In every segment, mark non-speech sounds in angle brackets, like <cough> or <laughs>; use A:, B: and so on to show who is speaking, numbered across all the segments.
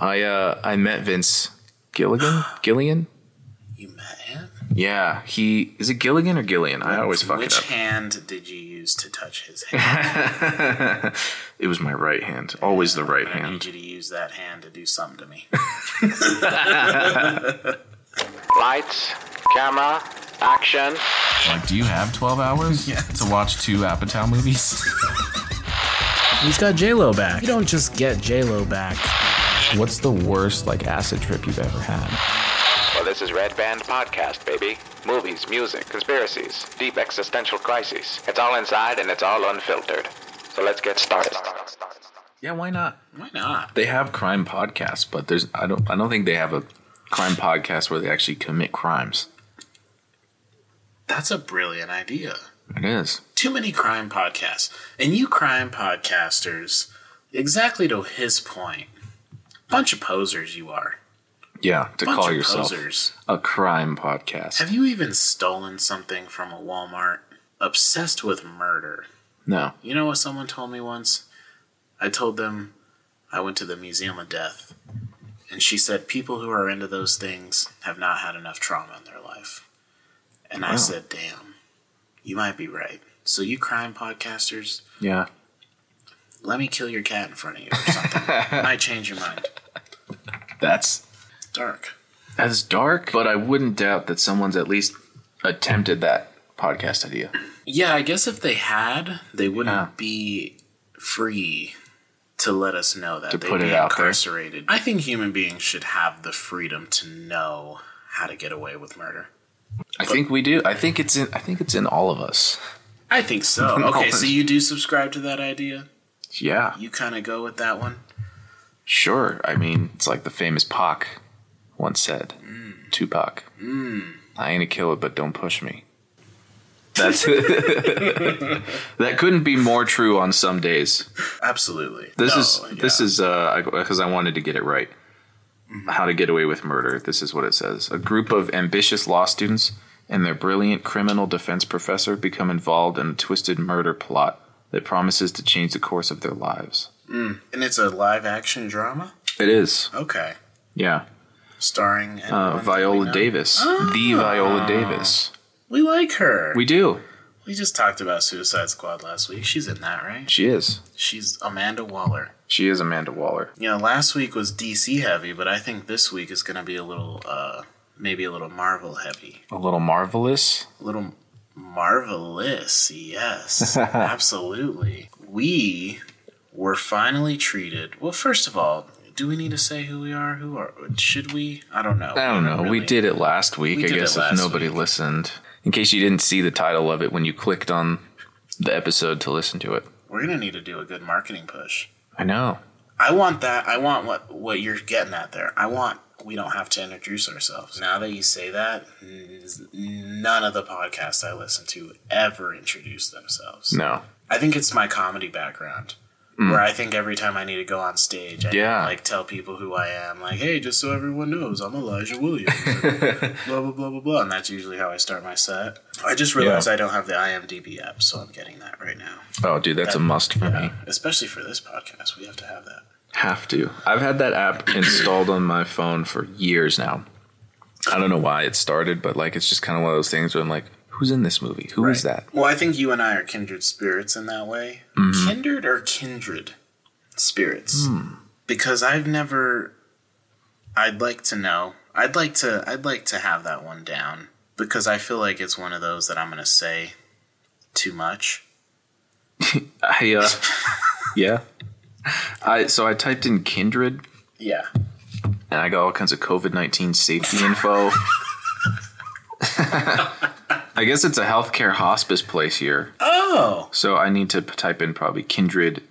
A: I uh I met Vince Gilligan. <gasps> Gillian.
B: You met him?
A: Yeah, he is it Gilligan or Gillian? I always fuck
B: Which
A: it up.
B: hand did you use to touch his <laughs> hand?
A: it was my right hand. Always the right hand.
B: I need
A: hand.
B: you to use that hand to do something to me. <laughs> <laughs>
C: Lights, camera, action.
D: Like, do you have 12 hours to watch two Apatow movies?
E: He's got J Lo back. You don't just get J Lo back.
D: What's the worst, like, acid trip you've ever had?
C: Well, this is Red Band Podcast, baby. Movies, music, conspiracies, deep existential crises. It's all inside and it's all unfiltered. So let's get started.
A: Yeah, why not?
B: Why not?
A: They have crime podcasts, but there's I don't I don't think they have a crime podcast where they actually commit crimes.
B: That's a brilliant idea.
A: It is.
B: Too many crime podcasts. And you crime podcasters, exactly to his point, bunch of posers you are.
A: Yeah, to
B: Bunch
A: call yourself
B: posers.
A: a crime podcast.
B: Have you even stolen something from a Walmart? Obsessed with murder.
A: no.
B: You know what someone told me once? I told them I went to the Museum of Death, and she said people who are into those things have not had enough trauma in their life. And I said, damn, you might be right. So, you crime podcasters,
A: Yeah.
B: Let me kill your cat in front of you or something. <laughs> might change your mind.
A: That's
B: Dark.
A: that's dark, but I wouldn't doubt that someone's at least attempted that podcast idea.
B: Yeah, I guess if they had, they wouldn't
A: Yeah.
B: be free to let us know that
A: To
B: they'd
A: put
B: be
A: it out there.
B: incarcerated. I think human beings should have the freedom to know how to get away with murder.
A: I think we do. I think it's in I think it's in all of us.
B: I think so. <laughs> Okay, so you do subscribe to that idea?
A: Yeah.
B: You kind of go with that one?
A: Sure. I mean, it's like the famous Pac once said. Mm. Tupac. Mm. I ain't a killer, but don't push me. <laughs> That's <laughs> that couldn't be more true on some days.
B: Absolutely.
A: This
B: No,
A: is
B: yeah.
A: this is uh because I wanted to get it right. Mm-hmm. How to get away with murder. This is what it says. A group of ambitious law students and their brilliant criminal defense professor become involved in a twisted murder plot that promises to change the course of their lives.
B: And it's a live action drama?
A: It is.
B: Okay.
A: Yeah.
B: Starring
A: Uh,
B: anyone that we
A: Viola? Davis. The Viola Davis.
B: We like her.
A: We do.
B: we just talked about Suicide Squad last week. She's in that, right?
A: She is.
B: She's Amanda Waller.
A: She is Amanda Waller.
B: You know, last week was DC heavy, but I think this week is going to be a little, uh, maybe a little Marvel heavy.
A: A little marvelous.
B: A little marvelous, yes, <laughs> absolutely. We were finally treated. Well, first of all, do we need to say who we are? Who are? Should we? I don't know.
A: I don't know. We did it last week.
B: We
A: I guess if nobody
B: week.
A: listened. In case you didn't see the title of it when you clicked on the episode to listen to it.
B: We're gonna need to do a good marketing push.
A: I know.
B: I want that. I want what what you're getting at there. I want. We don't have to introduce ourselves. Now that you say that, none of the podcasts I listen to ever introduce themselves.
A: No.
B: I think it's my comedy background. Mm. Where I think every time I need to go on stage, I
A: Yeah.
B: like tell people who I am, like, hey, just so everyone knows, I'm Elijah Williams. <laughs> blah blah blah blah blah. And that's usually how I start my set. I just realized
A: Yeah.
B: I don't have the IMDb app, so I'm getting that right now.
A: Oh, dude, that's a must for me.
B: Especially for this podcast, we have to have that.
A: Have to. I've had that app installed on my phone for years now. I don't know why it started, but like it's just kind of one of those things where I'm like, who's in this movie? Who is
B: Right.
A: that?
B: Well, I think you and I are kindred spirits in that way.
A: Mm-hmm.
B: Kindred or kindred spirits?
A: Hmm.
B: Because I've never. I'd like to know. I'd like to. I'd like to have that one down because I feel like it's one of those that I'm going to say too much. <laughs>
A: I uh <laughs> yeah. <laughs> I so I typed in kindred
B: Yeah.
A: and I got all kinds of COVID nineteen safety info. <laughs> I guess it's a healthcare hospice place here,
B: Oh,
A: so I need to p- type in probably kindred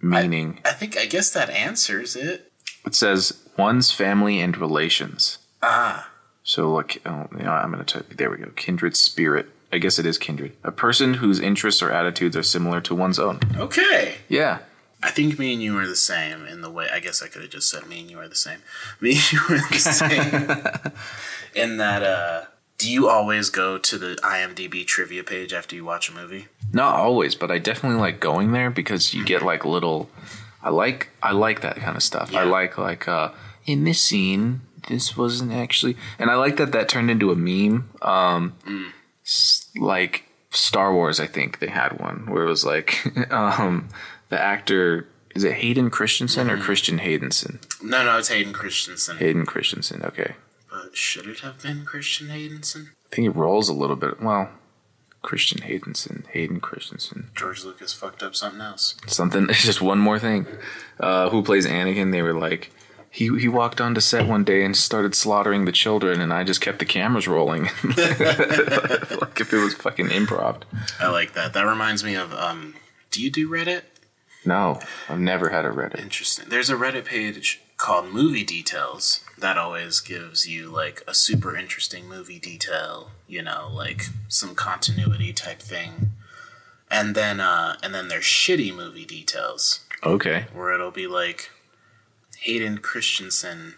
A: meaning.
B: I think I guess that answers it.
A: it says one's family and relations.
B: Ah,
A: So look, oh, you know, I'm gonna type. There we go. Kindred spirit. I guess it is kindred. A person whose interests or attitudes are similar to one's own.
B: okay.
A: Yeah.
B: I think me and you are the same in the way. I guess I could have just said me and you are the same. <laughs> Me and you are the same <laughs> in that. uh Do you always go to the IMDb trivia page after you watch a movie?
A: Not always, but I definitely like going there because you get like little I like I like that kind of stuff. I like like uh, in this scene, this wasn't actually, and I like that that turned into a meme. Um, s- like Star Wars, I think they had one where it was like <laughs> um, the actor is it Hayden Christensen or Christian Haydenson?
B: No, no, it's Hayden Christensen.
A: Hayden Christensen. Okay,
B: But should it have been Christian Haydenson?
A: I think it rolls a little bit. Well, Christian Haydenson, Hayden Christensen.
B: George Lucas fucked up something else.
A: something <laughs> it's just one more thing uh who plays anakin they were like he he walked onto set one day and started slaughtering the children and i just kept the cameras rolling <laughs> like if it was fucking improv
B: I like that. That reminds me of um do you do Reddit?
A: No i've never had a reddit.
B: Interesting. There's a Reddit page called Movie Details that always gives you like a super interesting movie detail, you know, like some continuity type thing. And then uh and then there's shitty movie details.
A: Okay.
B: Where it'll be like Hayden Christensen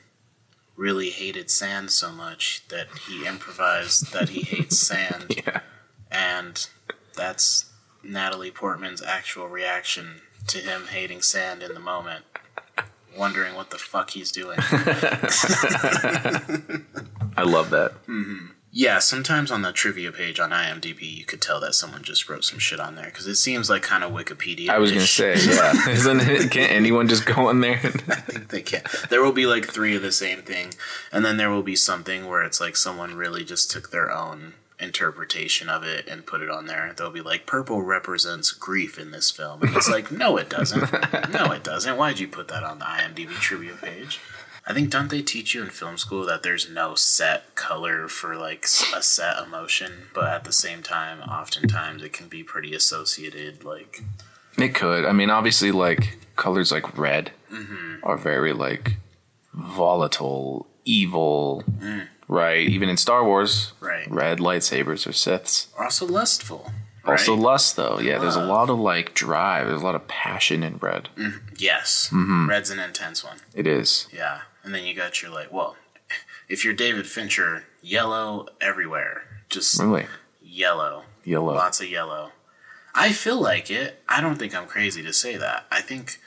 B: really hated sand so much that he improvised that he hates <laughs> sand.
A: Yeah.
B: And that's Natalie Portman's actual reaction to him hating sand in the moment, wondering what the fuck he's doing. <laughs>
A: i love that mm-hmm.
B: yeah, sometimes on the trivia page on IMDb, you could tell that someone just wrote some shit on there because it seems like kind of Wikipedia.
A: i was gonna say yeah <laughs> <laughs> isn't it can't anyone just go on there and-
B: I think they can. There will be like three of the same thing, and then there will be something where it's like someone really just took their own interpretation of it and put it on there. They'll be like, "Purple represents grief in this film," and it's like, no, it doesn't. No, it doesn't. Why'd you put that on the IMDb trivia page? I think don't they teach you in film school that there's no set color for like a set emotion, but at the same time, oftentimes it can be pretty associated. Like,
A: it could i mean obviously like colors like red mm-hmm. are very like volatile evil mm. Right even in star wars
B: Right.
A: red lightsabers are siths
B: are also lustful.
A: Also lust though. Yeah, there's a lot of like drive. There's a lot of passion in red.
B: Yes,
A: Mm-hmm.
B: red's an intense one.
A: It is.
B: Yeah, and then you got your like, well, <laughs> if you're David Fincher, yellow everywhere, just
A: Really
B: yellow,
A: yellow.
B: lots of yellow. I feel like it. I don't think I'm crazy to say that. I think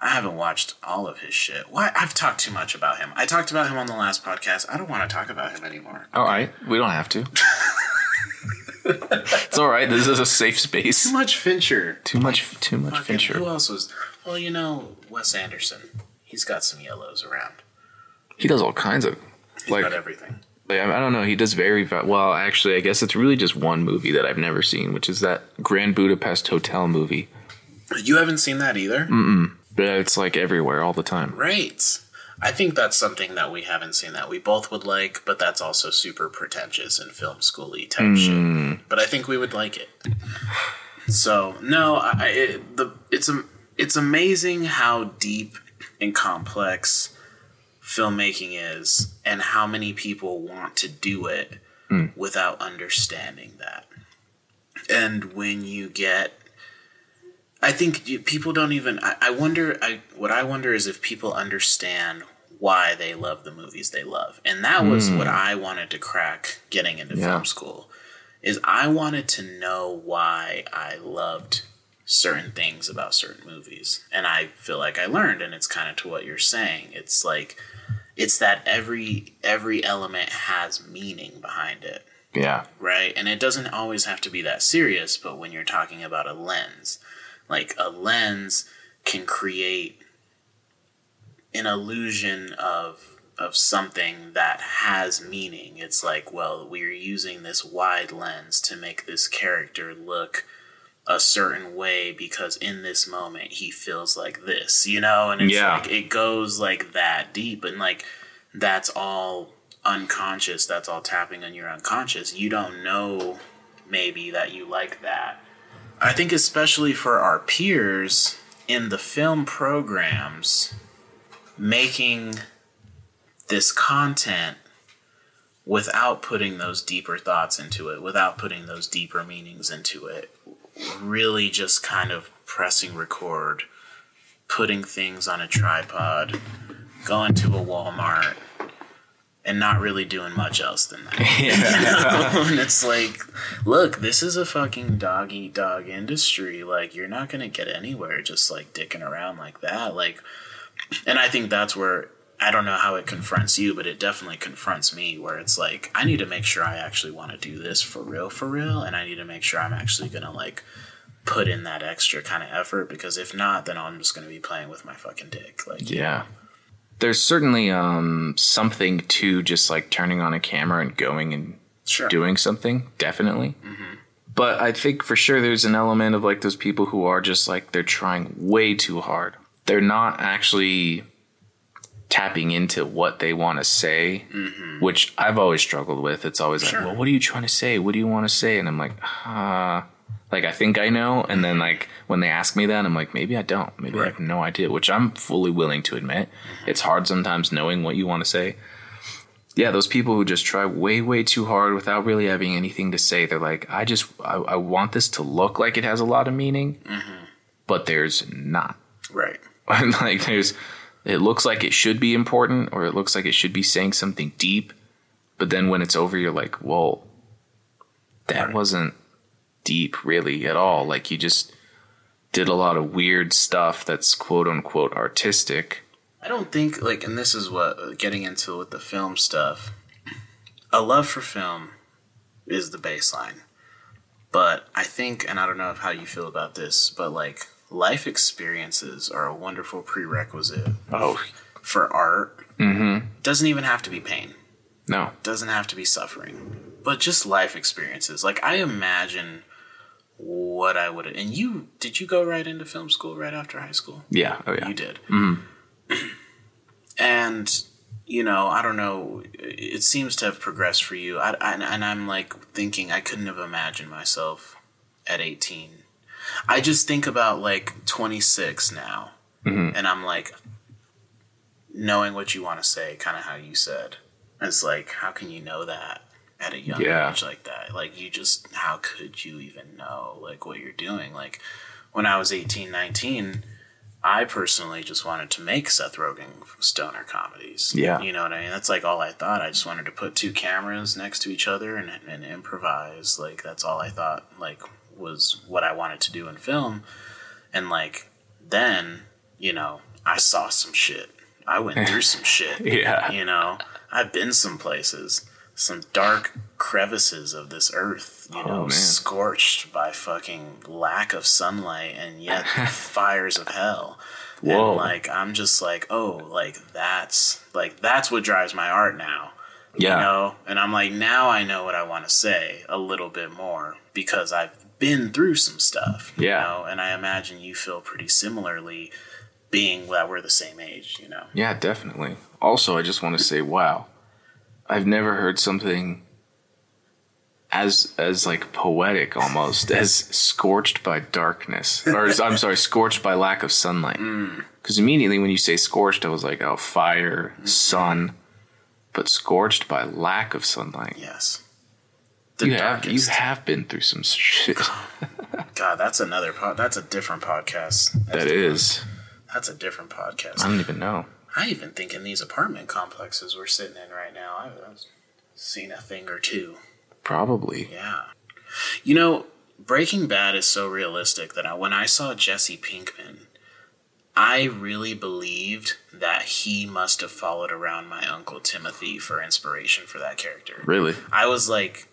B: I haven't watched all of his shit. Why? I've talked too much about him. I talked about him on the last podcast. I don't want to talk about him anymore.
A: All right, we don't have to. <laughs> it's all right. This is a safe space.
B: Too much Fincher.
A: Too much. Too much
B: Fucking-
A: Fincher.
B: Who else was? Well, you know, Wes Anderson. He's got some yellows around.
A: He does all kinds of
B: He's
A: like.
B: got everything.
A: I don't know. He does very well. Actually, I guess it's really just one movie that I've never seen, which is that Grand Budapest Hotel movie.
B: You haven't seen that either.
A: But it's like everywhere all the time.
B: Right. I think that's something that we haven't seen that we both would like, but that's also super pretentious and film schooly type hmm. shit. But I think we would like it. So no, I, it, the it's a, it's amazing how deep and complex filmmaking is, and how many people want to do it hmm. without understanding that. And when you get I think people don't even. I, I wonder. I what I wonder is if people understand why they love the movies they love, and that was hmm. what I wanted to crack getting into
A: Yeah.
B: film school. Is I wanted to know why I loved certain things about certain movies, and I feel like I learned. And it's kind of to what you're saying. It's like it's that every every element has meaning behind it
A: Yeah.
B: right? And it doesn't always have to be that serious, but when you're talking about a lens, like a lens can create an illusion of of something that has meaning. It's like, well, we're using this wide lens to make this character look a certain way because in this moment he feels like this, you know, and it's
A: Yeah.
B: like it goes like that deep and like that's all unconscious, that's all tapping on your unconscious. You don't know maybe that you like that. I think especially for our peers in the film programs making this content without putting those deeper thoughts into it, without putting those deeper meanings into it, really just kind of pressing record, putting things on a tripod, going to a Walmart, and not really doing much else than that. <laughs> You know? and it's like, look, this is a fucking dog eat dog industry. Like, you're not gonna get anywhere just like dicking around like that. Like, and I think that's where I don't know how it confronts you, but it definitely confronts me where it's like I need to make sure I actually want to do this for real, for real, and I need to make sure I'm actually gonna like put in that extra kind of effort because if not, then I'm just gonna be playing with my fucking dick. Like,
A: Yeah. There's certainly um, something to just like turning on a camera and going and
B: sure,
A: doing something, definitely. But I think for sure there's an element of like those people who are just like they're trying way too hard. They're not actually tapping into what they want to say, which I've always struggled with. It's always
B: Sure.
A: like, well, what are you trying to say? What do you want to say? And I'm like, uh, like I think I know. And then like when they ask me that, I'm like, maybe I don't. Maybe I have no idea, which I'm fully willing to admit. It's hard sometimes knowing what you want to say yeah, those people who just try way, way too hard without really having anything to say. They're like, I just, I, I want this to look like it has a lot of meaning, mm-hmm. but there's not.
B: right, <laughs>
A: like, there's, it looks like it should be important, or it looks like it should be saying something deep, but then when it's over, you're like, well, that
B: Right.
A: wasn't deep really at all. Like, you just did a lot of weird stuff that's quote unquote artistic.
B: I don't think like, and this is what getting into with the film stuff. A love for film is the baseline, but I think, and I don't know how you feel about this, but like life experiences are a wonderful prerequisite
A: Oh,
B: for art. Mm-hmm. Doesn't even have to be pain.
A: no.
B: Doesn't have to be suffering, but just life experiences. Like I imagine what I would. Have. And you did you go right into film school right after high school?
A: Yeah. Oh, yeah.
B: You did. Mm-hmm. <clears throat> and you know, I don't know. It seems to have progressed for you. I, I, and I'm like thinking I couldn't have imagined myself at 18. I just think about like 26 now, mm-hmm. and I'm like knowing what you want to say, kind of how you said. It's like, how can you know that at a young
A: Yeah.
B: age like that? Like, you just, how could you even know like what you're doing? Like, when I was 18, 19, I personally just wanted to make Seth Rogen stoner comedies.
A: Yeah.
B: You know what I mean? That's like all I thought. I just wanted to put two cameras next to each other and, and improvise. Like, that's all I thought, like, was what I wanted to do in film. And, like, then, you know, I saw some shit. I went through <laughs> some shit.
A: Yeah.
B: You know, I've been some places, some dark crevices of this earth, you oh, know,
A: Oh, man.
B: scorched by fucking lack of sunlight and yet the <laughs> fires of hell.
A: Whoa.
B: And like I'm just like, oh, like that's like that's what drives my art now.
A: Yeah.
B: You know? And I'm like, now I know what I want to say a little bit more because I've been through some stuff. You
A: Yeah.
B: know? And I imagine you feel pretty similarly being that we're the same age, you know.
A: Yeah, definitely. Also, I just want to say, wow, I've never heard something as as like poetic almost as scorched by darkness, or as- I'm sorry, scorched by lack of sunlight. Hmm. Because immediately when you say scorched, I was like, oh, fire, hmm. sun, but scorched by lack of sunlight.
B: Yes.
A: you have you have been through some <laughs> shit.
B: God, that's another pod. That's a different podcast. That's
A: that is.
B: That's a different podcast.
A: I don't even know.
B: I even think in these apartment complexes we're sitting in right now, I've, seen a thing or two.
A: Probably.
B: Yeah. You know, Breaking Bad is so realistic that I, when I saw Jesse Pinkman, I really believed that he must have followed around my uncle Timothy for inspiration for that character.
A: Really?
B: I was like,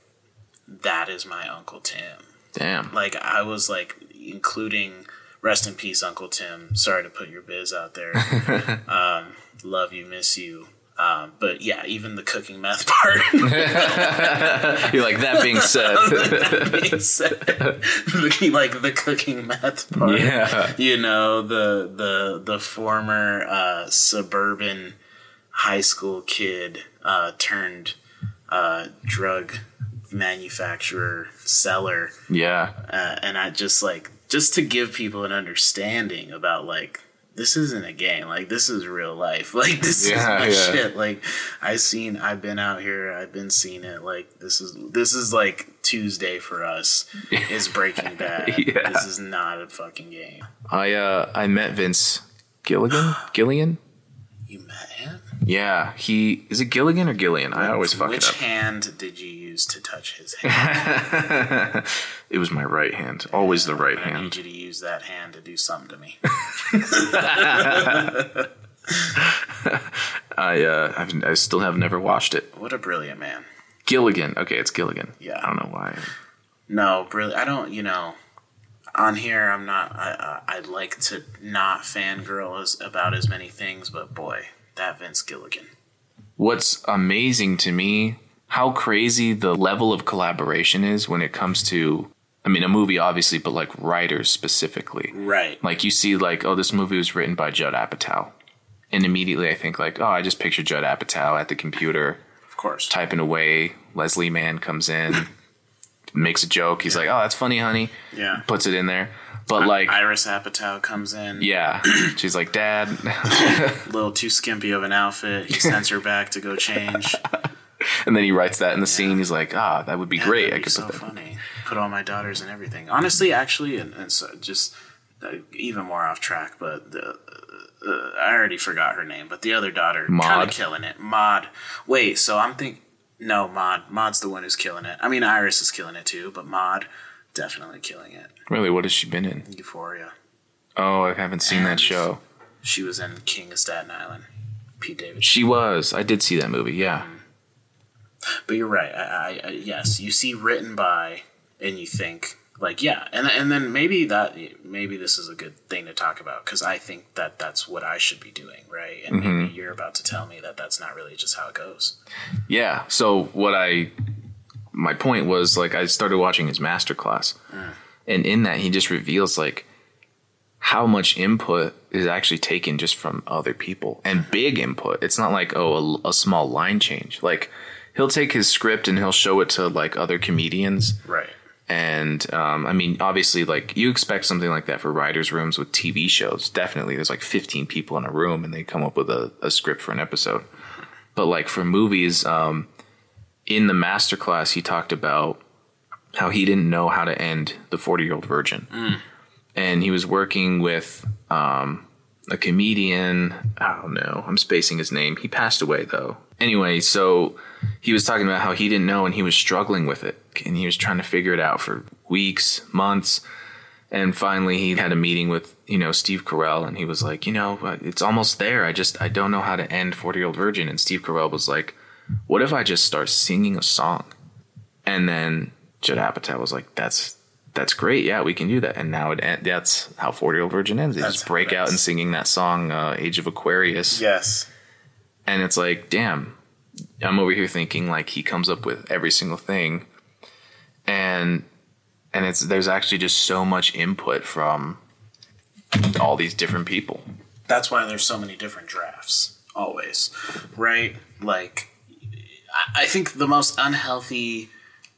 B: that is my uncle Tim.
A: Damn.
B: Like I was like including rest in peace Uncle Tim. Sorry to put your biz out there. <laughs> um, love you, miss you. Um, but yeah, even the cooking meth <laughs> part. <laughs>
A: You're like that being said.
B: being said, like the cooking meth part.
A: yeah.
B: You know the the the former uh, suburban high school kid uh, turned uh, drug manufacturer seller
A: Yeah.
B: uh, and I just like just to give people an understanding about like this isn't a game. Like this is real life. <laughs> Like this
A: Yeah,
B: is my
A: yeah.
B: shit. Like I've seen I've been out here. I've been seeing it. Like this is this is like Tuesday for us. Is Breaking <laughs> Bad.
A: Yeah.
B: this is not a fucking game.
A: I uh I met Vince Gilligan. Gillian.
B: you met
A: Yeah, he is it Gilligan or Gillian? I always fuck
B: Which
A: it up.
B: Which hand did you use to touch his <laughs> hand?
A: It was my right hand, always the right
B: I
A: hand.
B: I need you to use that hand to do something to me. <laughs> <laughs>
A: I uh, I still have never watched it.
B: What a brilliant man.
A: Gilligan. Okay, it's Gilligan.
B: Yeah.
A: I don't know why.
B: No, brilliant. I don't. You know, on here I'm not. I I I'd like to not fangirl as, about as many things, but boy, that Vince Gilligan.
A: What's amazing to me, how crazy the level of collaboration is when it comes to, I mean, a movie obviously, but like writers specifically.
B: Right.
A: Like you see, like, oh, this movie was written by Judd Apatow, and immediately I think like, oh, I just picture Judd Apatow at the computer
B: Of course.
A: typing away. Leslie Mann comes in, <laughs> makes a joke. He's like, oh, that's funny, honey.
B: Yeah.
A: Puts it in there. But like,
B: Iris Apatow comes in.
A: yeah, <clears throat> she's like, Dad.
B: A little <laughs> too skimpy of an outfit. He sends her back to go change. <laughs>
A: and then he writes that in the scene. He's like, ah, that would be
B: Yeah,
A: great. I could
B: so
A: put that.
B: funny. Put all my daughters and everything. Honestly, actually, and, and so just uh, even more off track, but the, uh, I already forgot her name. But the other daughter, kind of killing it. Maude. Wait, so I'm think no, Maude. Maude's the one who's killing it. I mean, Iris is killing it too, but Maude definitely killing it.
A: Really, what has she been in?
B: Euphoria.
A: Oh, I haven't seen that show.
B: She was in King of Staten Island. Pete Davidson.
A: She was. I did see that movie. Yeah. Mm.
B: But you're right. I, I, I yes, you see written by, and you think like yeah, and and then maybe that maybe this is a good thing to talk about because I think that that's what I should be doing, right? And maybe mm-hmm. you're about to tell me that that's not really just how it goes.
A: Yeah. So what I my point was like I started watching his masterclass, mm. And in that he just reveals like how much input is actually taken just from other people and big input. It's not like oh a, a small line change. Like he'll take his script and he'll show it to like other comedians
B: Right.
A: and um, I mean, obviously, like you expect something like that for writers' rooms with TV shows. Definitely, there's like 15 people in a room, and they come up with a, a script for an episode. But like for movies, um, in the masterclass, he talked about how he didn't know how to end the 40 year old virgin, and he was working with um, a comedian. I don't know. I'm spacing his name. He passed away though. Anyway, so he was talking about how he didn't know and he was struggling with it and he was trying to figure it out for weeks, months. And finally he had a meeting with, you know, Steve Carell and he was like, you know, uh, it's almost there. I just, I don't know how to end 40 year old virgin. And Steve Carell was like, what if I just start singing a song? And then Judd Apatow was like, that's, that's great. Yeah, we can do that. And now it, en- that's how 40 year old virgin ends. They
B: That's
A: just break out and singing that song, uh, Age of Aquarius
B: Yes.
A: and it's like damn i'm over here thinking like he comes up with every single thing and and it's there's actually just so much input from all these different people
B: That's why there's so many different drafts. Always, right? Like, I think the most unhealthy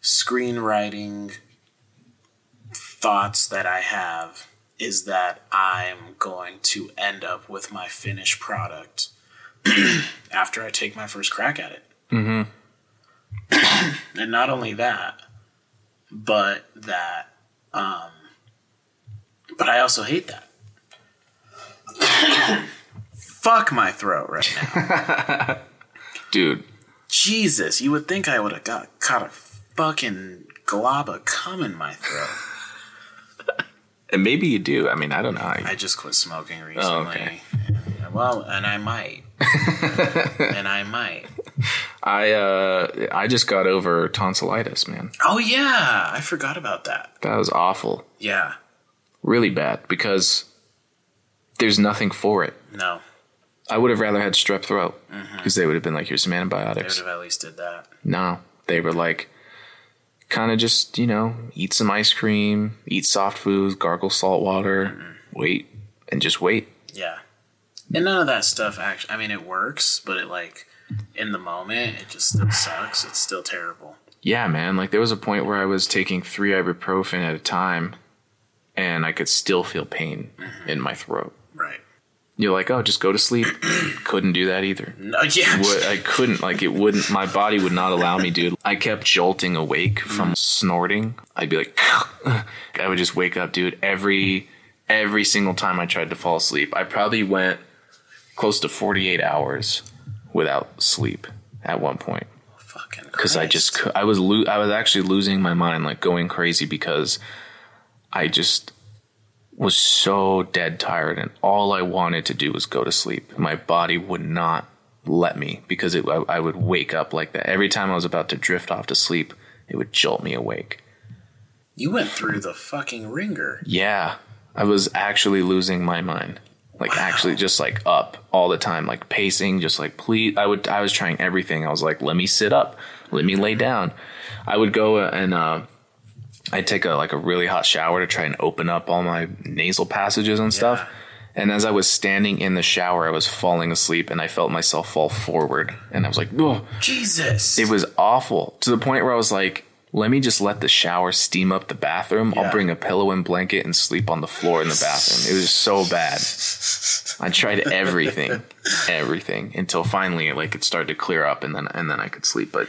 B: screenwriting thoughts that I have is that I'm going to end up with my finished product <clears throat> after I take my first crack at it. Mm-hmm. <clears throat> and not only that, but that, um, but I also hate that. <clears throat> Fuck my throat right now. <laughs>
A: dude
B: Jesus, you would think I would have got caught a fucking glob of cum in my throat. <laughs>
A: and maybe you do i mean i don't know
B: I just quit smoking recently.
A: Oh, okay.
B: Well, and I might. <laughs> and I might.
A: i uh i just got over tonsillitis man
B: Oh yeah, I forgot about that.
A: that was awful
B: Yeah.
A: really bad because there's nothing for it
B: No,
A: i would have rather had strep throat because they would have been like here's some antibiotics."
B: they would have at least did that.
A: No, they were like, kind of just you know, eat some ice cream, eat soft foods, gargle salt water, mm-hmm. wait, and just wait.
B: Yeah. And none of that stuff actually. I mean, it works, but it like in the moment, it just still sucks. It's still terrible.
A: Yeah, man. Like there was a point where I was taking three ibuprofen at a time, and I could still feel pain mm-hmm. in my throat. You're like, oh, just go to sleep. <clears throat> couldn't do that either.
B: No. Yeah.
A: Would- I couldn't. Like it wouldn't. My body would not allow me, dude. I kept jolting awake from mm. snorting. I'd be like, <laughs> I would just wake up, dude. Every every single time I tried to fall asleep, I probably went close to 48 hours without sleep at one point
B: Fucking
A: because I just I was lo- I was actually losing my mind, like going crazy because I just was so dead tired, and all I wanted to do was go to sleep. My body would not let me because it, I, I would wake up like that every time I was about to drift off to sleep. It would jolt me awake.
B: You went through the fucking ringer.
A: Yeah, I was actually losing my mind. Like actually just like up all the time, like pacing, just like please. I would I was trying everything. I was like, let me sit up, let me lay down. I would go and uh, I'd take a like a really hot shower to try and open up all my nasal passages and stuff.
B: Yeah.
A: And as I was standing in the shower, I was falling asleep, and I felt myself fall forward, and I was like, oh,
B: Jesus.
A: it was awful to the point where I was like, let me just let the shower steam up the bathroom.
B: Yeah.
A: I'll bring a pillow and blanket and sleep on the floor in the bathroom. It was so bad. I tried everything, <laughs> everything until finally like it started to clear up and then and then I could sleep. But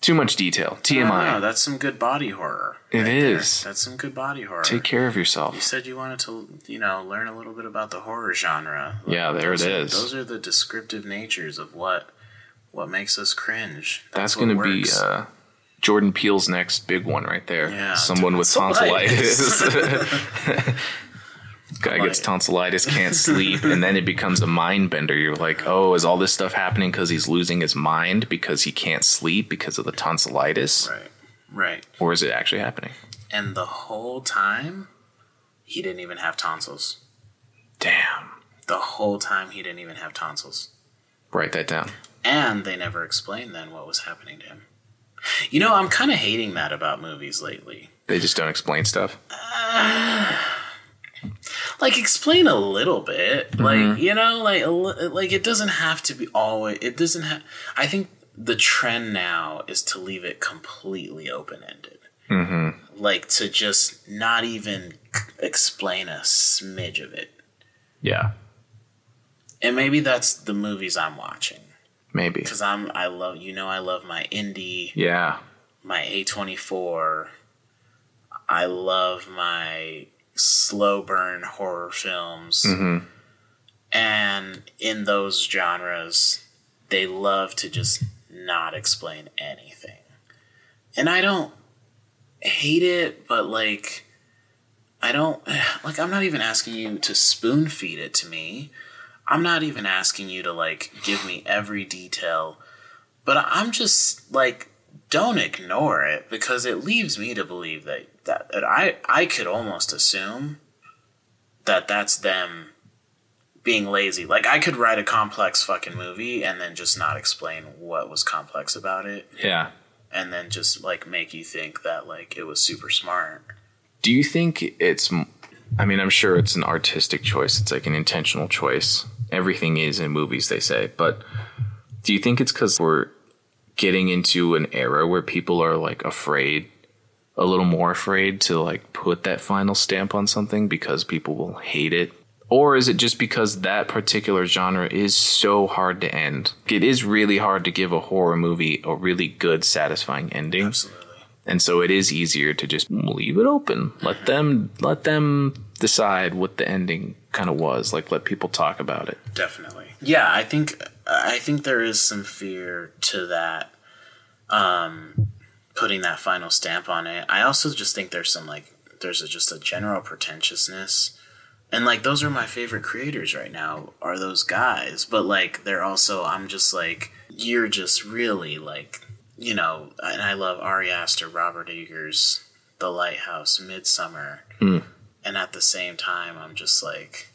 A: too much detail. TMI.
B: No, that's some good body horror.
A: It is.
B: is. That's some good body horror.
A: Take care of yourself.
B: You said you wanted to, you know, learn a little bit about the horror genre.
A: Yeah, there it is.
B: are- Those are the descriptive natures of what what makes us cringe.
A: That's
B: what
A: going to be uh, Jordan Peele's next big one right there.
B: Yeah,
A: Someone with
B: tonsillitis. <laughs> <laughs> <laughs>
A: Guy gets tonsillitis, can't <laughs> sleep, and then it becomes a mind bender. You're like, oh, is all this stuff happening because he's losing his mind because he can't sleep because of the tonsillitis?
B: right, right.
A: Or is it actually happening?
B: And the whole time, he didn't even have tonsils.
A: Damn.
B: The whole time, he didn't even have tonsils.
A: Write that down.
B: And they never explained then what was happening to him. You know, I'm kind of hating that about movies lately.
A: They just don't explain stuff. <sighs> <sighs> <sighs>
B: like explain a little bit like you know like like it doesn't have to be always it doesn't have i think the trend now is to leave it completely open-ended mm-hmm. like to just not even explain a smidge of it
A: Yeah,
B: and maybe that's the movies i'm watching
A: maybe.
B: because i'm i love you know i love my indie
A: Yeah.
B: my A24. I love my slow burn horror films. Mm-hmm. And in those genres, they love to just not explain anything. And I don't hate it, but like, I don't, <sighs> like, I'm not even asking you to spoon feed it to me. I'm not even asking you to, like, give me every detail. But I'm just, like, don't ignore it because it leaves me to believe that, that, I, I could almost assume that that's them being lazy. Like, I could write a complex fucking movie and then just not explain what was complex about it
A: Yeah.
B: and then just, like, make you think that, like, it was super smart.
A: Do you think it's? I mean, I'm sure it's an artistic choice. It's like an intentional choice. Everything is in movies, they say. But do you think it's because we're getting into an era where people are like afraid, a little more afraid to like put that final stamp on something because people will hate it? Or is it just because that particular genre is so hard to end? It is really hard to give a horror movie a really good, satisfying ending
B: Absolutely.
A: and so it is easier to just leave it open let them let them decide what the ending kind of was like let people talk about it
B: Definitely. Yeah, I think I think there is some fear to that um putting that final stamp on it. I also just think there's some like there's a, just a general pretentiousness. And like those are my favorite creators right now are those guys, but like they're also I'm just like you're just really like you know, and I love Ari Aster, Robert Eggers, The Lighthouse, Midsommar. Hmm. And at the same time I'm just like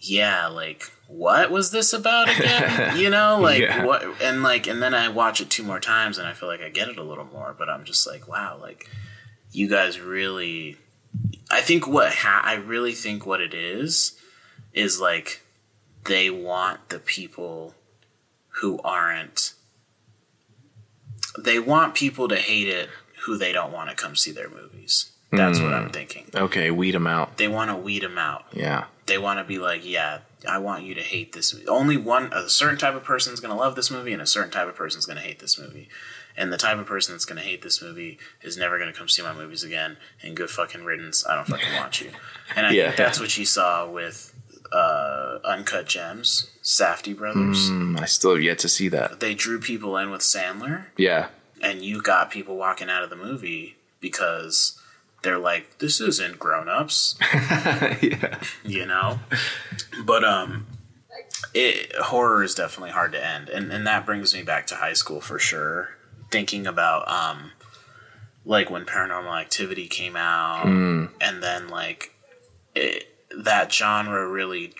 B: yeah, like what was this about again? <laughs> you know, like
A: Yeah.
B: what and like and then I watch it two more times and I feel like I get it a little more, but I'm just like, wow, like you guys really I think what ha- I really think what it is is like they want the people who aren't they want people to hate it who they don't want to come see their movies. That's what I'm hmm. thinking.
A: okay weed them out
B: They want to weed them out
A: yeah
B: they want to be like, yeah, I want you to hate this movie. Only one, a certain type of person is going to love this movie, and a certain type of person is going to hate this movie. And the type of person that's going to hate this movie is never going to come see my movies again. And good fucking riddance. I don't fucking want you. And I <laughs>
A: Yeah.
B: think that's what you saw with uh, Uncut Gems, Safdie Brothers.
A: Mm, I still have yet to see that.
B: They drew people in with Sandler,
A: Yeah.
B: and you got people walking out of the movie because they're like, "This isn't Grown Ups," <laughs>
A: yeah.
B: you know. But um, it horror is definitely hard to end, and and that brings me back to high school for sure. Thinking about um, like when Paranormal Activity came out, and then like it, that genre really.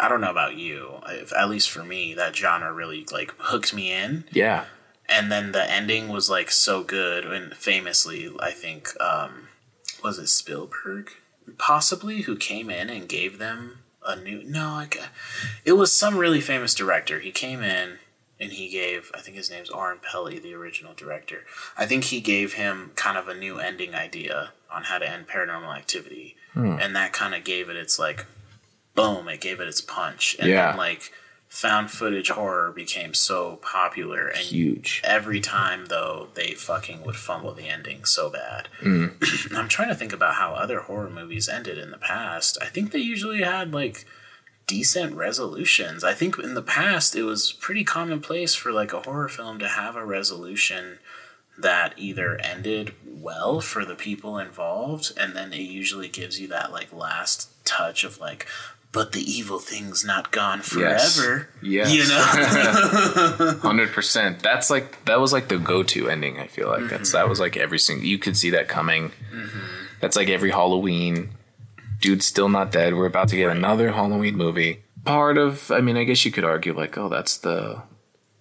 B: I don't know about you, if, at least for me, that genre really like hooked me in
A: Yeah.
B: and then the ending was like so good and famously i think um was it spielberg? Possibly who came in and gave them a new no I ca- it was some really famous director. He came in and he gave i think his name's Oren Peli, the original director. I think he gave him kind of a new ending idea on how to end paranormal activity. Hmm. And that kind of gave it its like boom it gave it its punch. And
A: Yeah.
B: then like found footage horror became so popular and
A: Huge.
B: every time though they fucking would fumble the ending so bad. Mm. <clears throat> I'm trying to think about how other horror movies ended in the past. I think they usually had like decent resolutions. I think in the past it was pretty commonplace for like a horror film to have a resolution that either ended well for the people involved and then it usually gives you that like last touch of like but the evil thing's not gone forever
A: Yes.
B: you know <laughs>
A: Hundred percent. That's like that was like the go-to ending. I feel like that's that mm-hmm. was like every single. You could see that coming. Mm-hmm. That's like every Halloween. Dude's still not dead. We're about to get another Halloween movie. Part of, I mean, I guess you could argue like, oh, that's the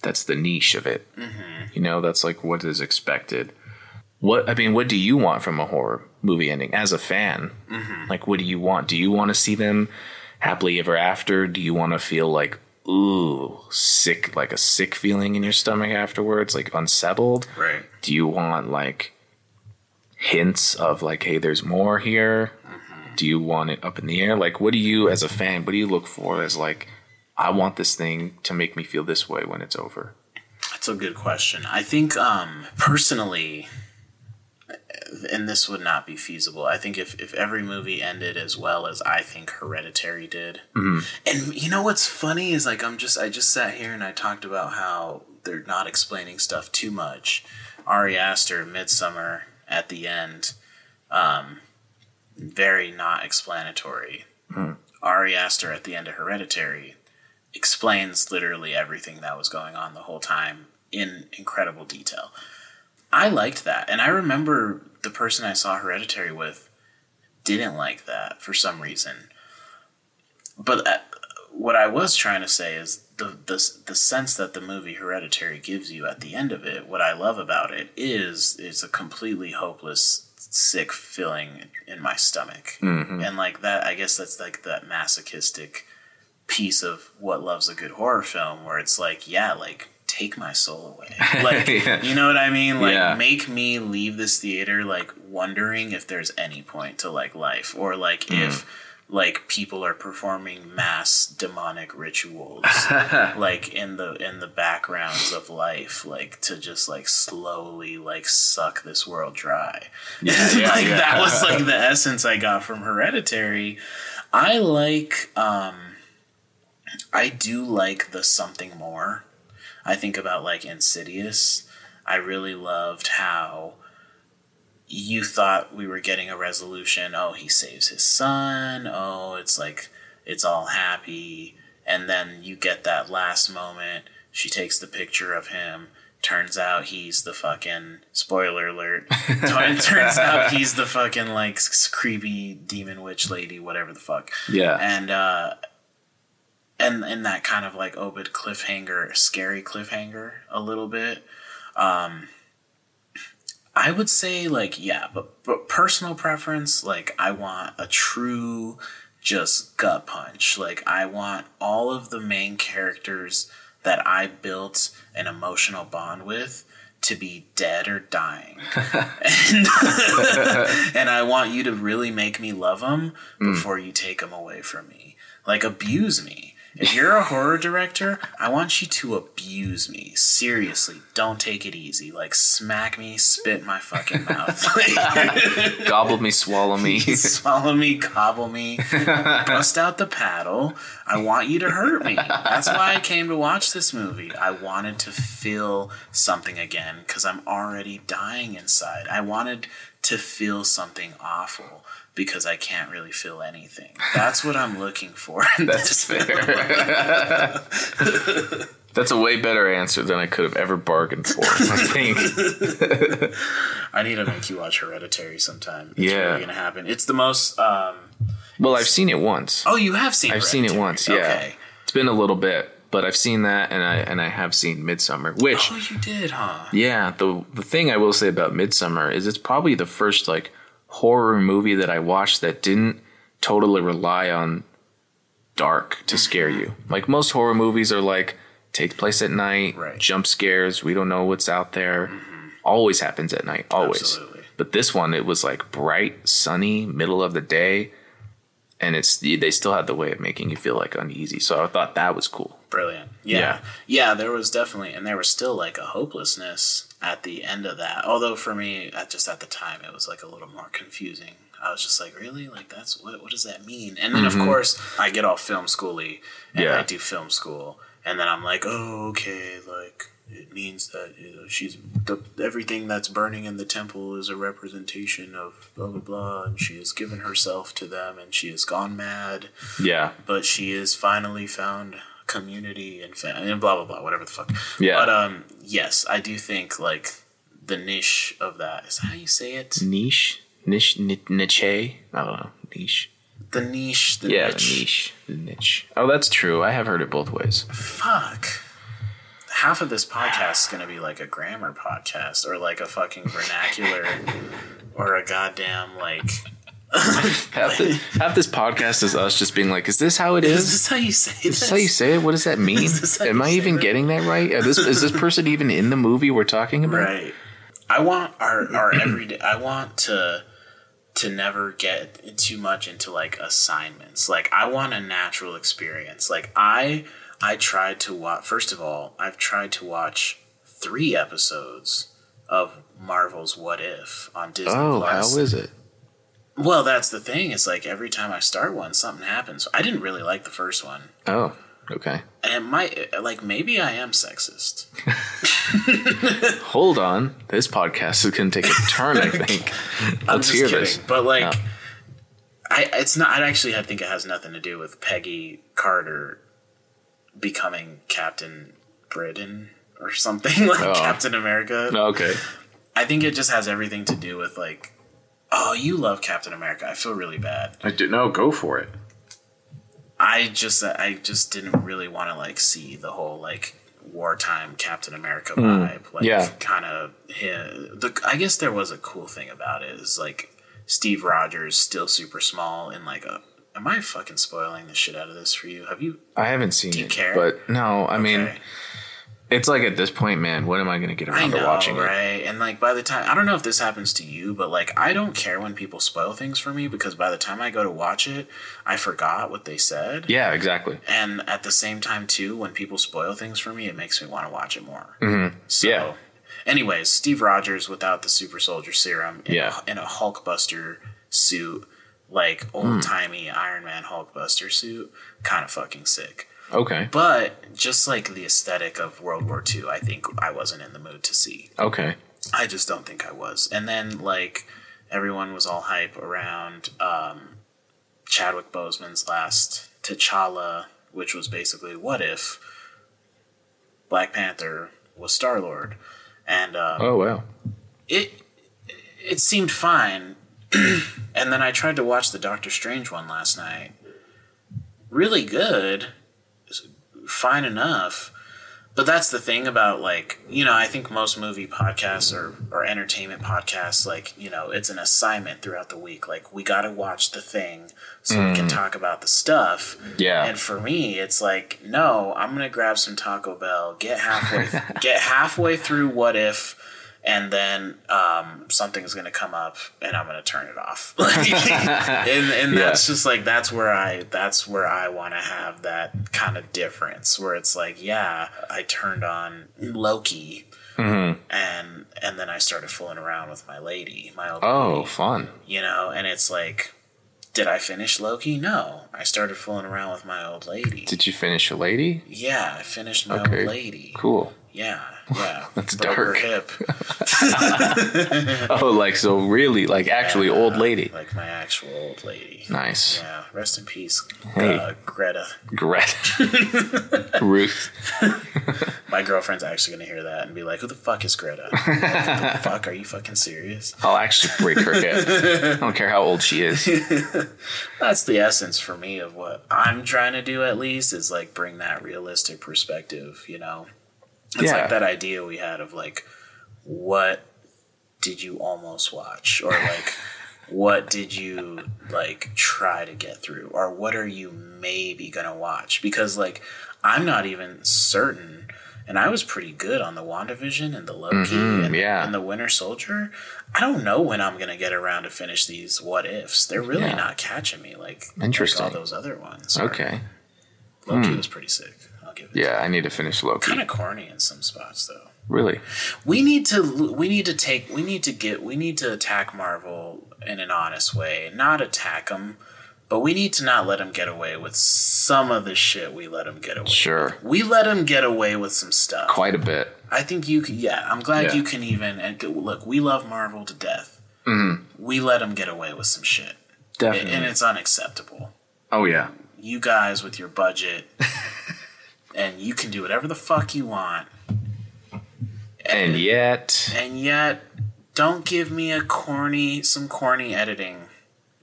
A: that's the niche of it. Mm-hmm. You know, that's like what is expected. What I mean, what do you want from a horror movie ending as a fan? Like, what do you want? Do you want to see them happily ever after? Do you want to feel like ooh sick, like a sick feeling in your stomach afterwards, like unsettled?
B: right
A: Do you want like hints of like, hey, there's more here? Do you want it up in the air? Like, what do you, as a fan, what do you look for as like, I want this thing to make me feel this way when it's over?
B: That's a good question. I think um, personally, and this would not be feasible. I think if, if every movie ended as well as I think Hereditary did, and you know what's funny is like I'm just I just sat here and I talked about how they're not explaining stuff too much. Ari Aster, Midsommar at the end, um, very not explanatory. Ari Aster at the end of Hereditary explains literally everything that was going on the whole time in incredible detail. I liked that. And I remember the person I saw Hereditary with didn't like that for some reason. But uh, what I was trying to say is the, the the sense that the movie Hereditary gives you at the end of it. What I love about it is it's a completely hopeless, sick feeling in my stomach, and like that. I guess that's like that masochistic piece of what loves a good horror film, where it's like, yeah, like take my soul away, <laughs> like
A: Yeah.
B: you know what I mean, like
A: Yeah.
B: make me leave this theater like wondering if there's any point to like life, or like if like people are performing mass demonic rituals <laughs> like in the in the backgrounds of life like to just like slowly like suck this world dry.
A: Yeah, <laughs>
B: like that was like the essence i got from hereditary. I like um i do like the something more i think about like insidious i really loved how you thought we were getting a resolution. Oh, he saves his son. Oh, it's like it's all happy. And then you get that last moment. She takes the picture of him. Turns out he's the fucking spoiler alert. <laughs> <laughs> turns out he's the fucking like creepy demon witch lady, whatever the fuck.
A: Yeah.
B: And uh and and that kind of like Obed cliffhanger, scary cliffhanger a little bit. Um I would say like yeah, but but personal preference like I want a true just gut punch. Like I want all of the main characters that I built an emotional bond with to be dead or dying. <laughs> and, <laughs> and I want you to really make me love them before you take them away from me. Like abuse me. If you're a horror director, I want you to abuse me. Seriously, don't take it easy. Like smack me, spit my fucking <laughs> mouth. <laughs>
A: Gobble me, swallow me. <laughs>
B: swallow me, gobble me, bust out the paddle. I want you to hurt me. That's why I came to watch this movie. I wanted to feel something again because I'm already dying inside. I wanted to feel something awful because I can't really feel anything. That's what I'm looking for. <laughs>
A: That's fair. <laughs> That's a way better answer than I could have ever bargained for. I <laughs> think.
B: I need to make you watch Hereditary sometime. It's
A: Yeah.
B: really gonna happen. It's the most. um
A: Well, I've seen it once.
B: Oh, you have seen. It.
A: I've seen it once. Yeah,
B: Okay.
A: it's been a little bit, but I've seen that, and I and I have seen Midsommar. Which,
B: Oh, you did, huh?
A: yeah, the the thing I will say about Midsommar is it's probably the first like horror movie that I watched that didn't totally rely on dark to scare you. Like most horror movies are like take place at night,
B: Right.
A: jump scares, we don't know what's out there. Mm-hmm. Always happens at night, always.
B: Absolutely.
A: But this one, it was like bright, sunny, middle of the day, and it's they still had the way of making you feel like uneasy. So I thought that was cool.
B: Brilliant. Yeah. yeah. there was definitely, and there was still like a hopelessness at the end of that. Although for me, at just at the time, it was like a little more confusing. I was just like, really? Like, that's what, what does that mean? And then, of mm-hmm. course, I get all film schooly and
A: Yeah.
B: I do film school. And then I'm like, oh, okay, like, it means that you know, she's the, everything that's burning in the temple is a representation of blah blah blah, and she has given herself to them, and she has gone mad
A: Yeah,
B: but she is finally found community and fa- and blah blah blah whatever the fuck.
A: Yeah.
B: But um, yes, I do think like the niche of that is that how you say it.
A: niche, niche, ni- niche. I don't know, niche.
B: The niche. The
A: Yeah,
B: niche.
A: niche, the niche. Oh, that's true. I have heard it both ways.
B: Fuck. Half of this podcast is gonna be like a grammar podcast or like a fucking vernacular <laughs> or a goddamn like. <laughs>
A: Half, the, half this podcast is us just being like, "Is this how it
B: Is
A: is?
B: this how you say
A: Is
B: this?
A: this how you say it? What does that mean?
B: This
A: Am I even
B: that?
A: getting that right? This, is this person even in the movie we're talking about?
B: Right. I want our our everyday. I want to to never get too much into like assignments. Like I want a natural experience. Like I I tried to watch. First of all, I've tried to watch three episodes of Marvel's What If on Disney
A: Oh,
B: Plus.
A: how is it?
B: Well, that's the thing. It's like every time I start one, something happens. I didn't really like the first one.
A: Oh, okay.
B: And it might, uh, like, maybe I am sexist. <laughs>
A: Hold on. This podcast is going to take a turn. I <laughs> think.
B: I'm
A: Let's
B: just
A: hear
B: kidding.
A: this.
B: But like,
A: No.
B: I it's not. I actually I think it has nothing to do with Peggy Carter becoming Captain Britain or something <laughs> like
A: Oh.
B: Captain America.
A: Okay.
B: I think it just has everything to do with like, oh, you love Captain America. I feel really bad.
A: I do no. Go for it.
B: I just I just didn't really want to like see the whole like wartime Captain America vibe. Like
A: Hmm. Yeah.
B: kind of the I guess there was a cool thing about it is like Steve Rogers still super small and like a am I fucking spoiling the shit out of this for you? Have you
A: I haven't seen
B: you
A: it,
B: care?
A: but no. I mean,
B: Okay.
A: It's like at this point, man. what am I going to get around
B: know,
A: to watching it?
B: right? And like by the time I don't know if this happens to you, but like I don't care when people spoil things for me because by the time I go to watch it, I forgot what they said.
A: Yeah, exactly.
B: And at the same time, too, when people spoil things for me, it makes me want to watch it more. Mm-hmm. So,
A: Yeah.
B: anyways, Steve Rogers without the super soldier serum in,
A: Yeah.
B: a, in a Hulkbuster suit, like old timey Iron Man Hulkbuster suit, kind of fucking sick.
A: Okay.
B: But just like the aesthetic of World War II, I think I wasn't in the mood to see.
A: Okay.
B: I just don't think I was. And then like everyone was all hype around um, Chadwick Boseman's last T'Challa, which was basically what if Black Panther was Star Lord, and um,
A: Oh wow.
B: it it seemed fine. <clears throat> and then I tried to watch the Doctor Strange one last night. Really good, fine enough. But that's the thing about like you know I think most movie podcasts or or entertainment podcasts like you know it's an assignment throughout the week like we got to watch the thing so we can mm. talk about the stuff
A: Yeah.
B: and for me it's like no I'm gonna grab some Taco Bell get halfway <laughs> get halfway through what if and then um, something's gonna come up and I'm gonna turn it off. <laughs> <laughs> And and that's just like that's where I that's where I want to have that kind of difference where it's like yeah I turned on Loki.
A: Mm-hmm.
B: And and then I started fooling around with my lady, my old
A: Oh,
B: lady,
A: fun.
B: you know, and it's like, did I finish Loki? No, I started fooling around with my old lady.
A: Did you finish a lady?
B: Yeah, I finished my
A: Okay.
B: old lady.
A: Cool.
B: Yeah, yeah. <laughs>
A: That's
B: Broke
A: dark.
B: Hip. <laughs>
A: Oh, like so really, like actually old lady.
B: Like my actual old lady.
A: Nice.
B: Yeah. Rest in peace,
A: Hey.
B: uh, Greta.
A: Greta. <laughs> Ruth.
B: My girlfriend's actually gonna hear that and be like, "Who the fuck is Greta? What the fuck? Are you fucking serious?"
A: I'll actually break her hip. I don't care how old she is.
B: That's the essence for me of what I'm trying to do. At least is like bring that realistic perspective. You know, it's
A: Yeah.
B: like that idea we had of like, what did you almost watch, or like. <laughs> What did you like try to get through, or what are you maybe gonna watch? Because like I'm not even certain, and I was pretty good on the WandaVision and the Loki
A: Mhm,
B: and,
A: yeah.
B: and the Winter Soldier. I don't know when I'm gonna get around to finish these what ifs. They're really
A: Yeah.
B: not catching me like,
A: Interesting.
B: like all those other ones.
A: Okay.
B: Loki was pretty sick. I'll give it.
A: Yeah, I need to finish Loki.
B: Kind of corny in some spots though.
A: Really?
B: We need to we need to take we need to get we need to attack Marvel in an honest way, not attack them, but we need to not let them get away with some of the shit we let them get away.
A: Sure.
B: We let them get away with some stuff.
A: Quite a bit.
B: I think you can. Yeah, I'm glad
A: Yeah.
B: you can even. And look, we love Marvel to death.
A: Mm-hmm.
B: We let them get away with some shit,
A: Definitely.
B: and it's unacceptable.
A: oh yeah.
B: You guys with your budget, <laughs> and you can do whatever the fuck you want,
A: And yet,
B: and yet don't give me a corny, some corny editing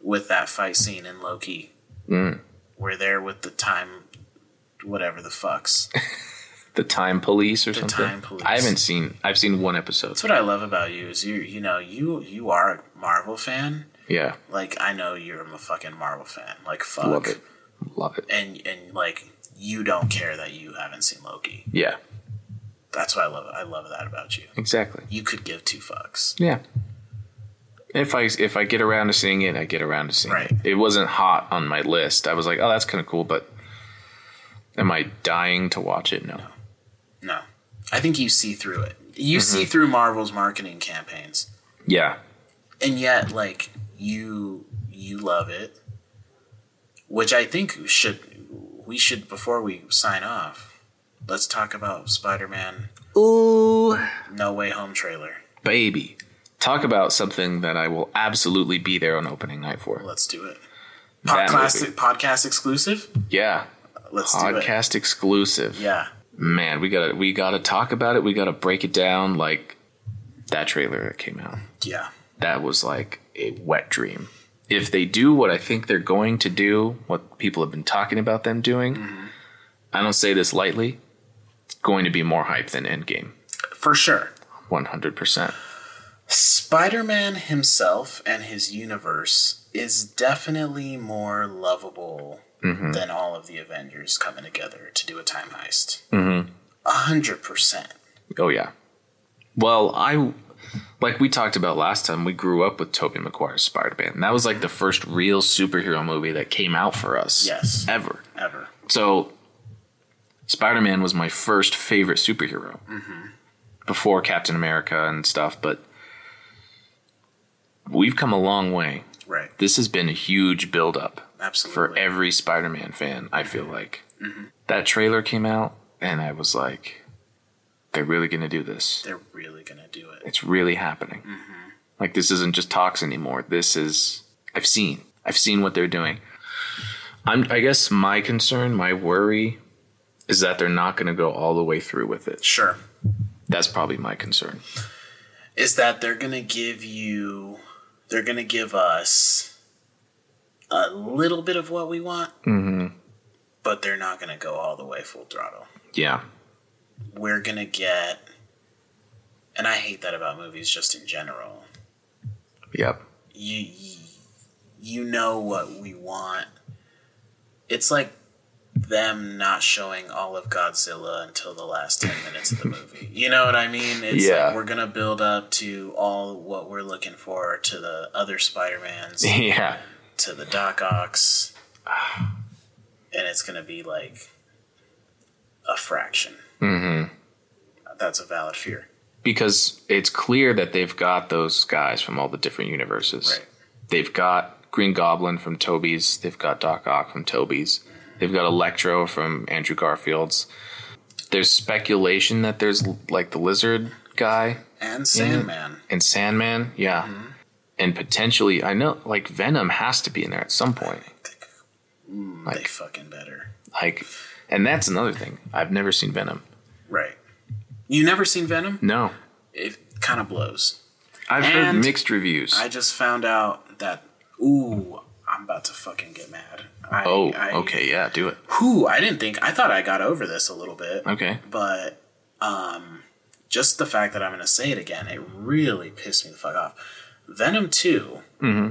B: with that fight scene in Loki.
A: Mm.
B: We're there with the time, whatever the fucks. <laughs>
A: the Time Police or
B: The
A: something.
B: Time Police.
A: I haven't seen. I've seen one episode.
B: That's what I love about you is you. You know, you you are a Marvel fan.
A: Yeah,
B: Like I know you're a fucking Marvel fan. Like fuck.
A: love it. Love it.
B: And and like you don't care that you haven't seen Loki.
A: Yeah,
B: That's what I love. I love that about you.
A: exactly.
B: You could give two fucks.
A: Yeah. If I if I get around to seeing it, I get around to seeing
B: Right.
A: it. It wasn't hot on my list. I was like, oh, that's kind of cool, but am I dying to watch it? No.
B: No, I think you see through it. You
A: Mm-hmm.
B: see through Marvel's marketing campaigns,
A: Yeah.
B: and yet like you you love it, which I think should we should before we sign off. Let's talk about Spider-Man
A: Ooh,
B: No Way Home trailer.
A: baby. Talk about something that I will absolutely be there on opening night for.
B: Let's do it.
A: That
B: Podcast,
A: movie.
B: podcast exclusive.
A: Yeah.
B: Uh, let's do it.
A: Podcast exclusive.
B: Yeah.
A: Man, we gotta we gotta talk about it. We gotta break it down like that trailer that came out.
B: Yeah.
A: that was like a wet dream. If they do what I think they're going to do, what people have been talking about them doing,
B: Mm-hmm.
A: I don't say this lightly, it's going to be more hype than Endgame.
B: For sure.
A: 100%.
B: Spider Man himself and his universe is definitely more lovable
A: Mm-hmm.
B: than all of the Avengers coming together to do a time heist.
A: Mm-hmm.
B: A hundred percent.
A: Oh, yeah. Well, I, like we talked about last time, we grew up with Tobey Maguire's Spider Man. That was like the first real superhero movie that came out for us.
B: Yes.
A: Ever.
B: Ever.
A: So, Spider Man was my first favorite superhero mm-hmm. before Captain America and stuff, but we've come a long way.
B: Right.
A: This has been a huge build up
B: Absolutely.
A: for every Spider Man fan, I feel like. Mm-hmm. That trailer came out, and I was like, they're really going to do this.
B: They're really gonna do it.
A: It's really happening. Like, this isn't just talks anymore. This is, I've seen. I've seen what they're doing. I'm, I guess my concern, my worry, is that they're not going to go all the way through with it.
B: Sure.
A: That's probably my concern.
B: Is that they're gonna give you they're gonna give us a little bit of what we want,
A: Mm-hmm.
B: but they're not gonna go all the way full throttle.
A: Yeah.
B: We're gonna get and i hate that about movies just in general
A: Yep.
B: you you, know what we want it's like them not showing all of Godzilla until the last 10 <laughs> minutes of the movie. You know what I mean? It's
A: Yeah.
B: like we're going to build up to all what we're looking for to the other Spider-Mans, <laughs>
A: yeah.
B: to the Doc Ocks. <sighs> And it's going to be like a fraction. Mm-hmm. That's a valid fear.
A: Because it's clear that they've got those guys from all the different universes.
B: Right.
A: They've got Green Goblin from Tobey's. They've got Doc Ock from Tobey's. They've got Electro from Andrew Garfield's. There's speculation that there's like the lizard guy
B: And Sandman.
A: and Sandman. Yeah.
B: Mm-hmm.
A: And potentially, I know like Venom has to be in there at some point.
B: they fucking better.
A: Like, and that's another thing. I've never seen Venom.
B: Right. You never seen Venom?
A: No.
B: It kind of blows.
A: I've heard mixed reviews.
B: I just found out that ooh, I'm about to fucking get mad. I,
A: oh,
B: I,
A: okay. Yeah, do it.
B: Whew, I didn't think. I thought I got over this a little bit,
A: Okay.
B: but um, just the fact that I'm going to say it again, it really pissed me the fuck off. Venom 2
A: Mm-hmm.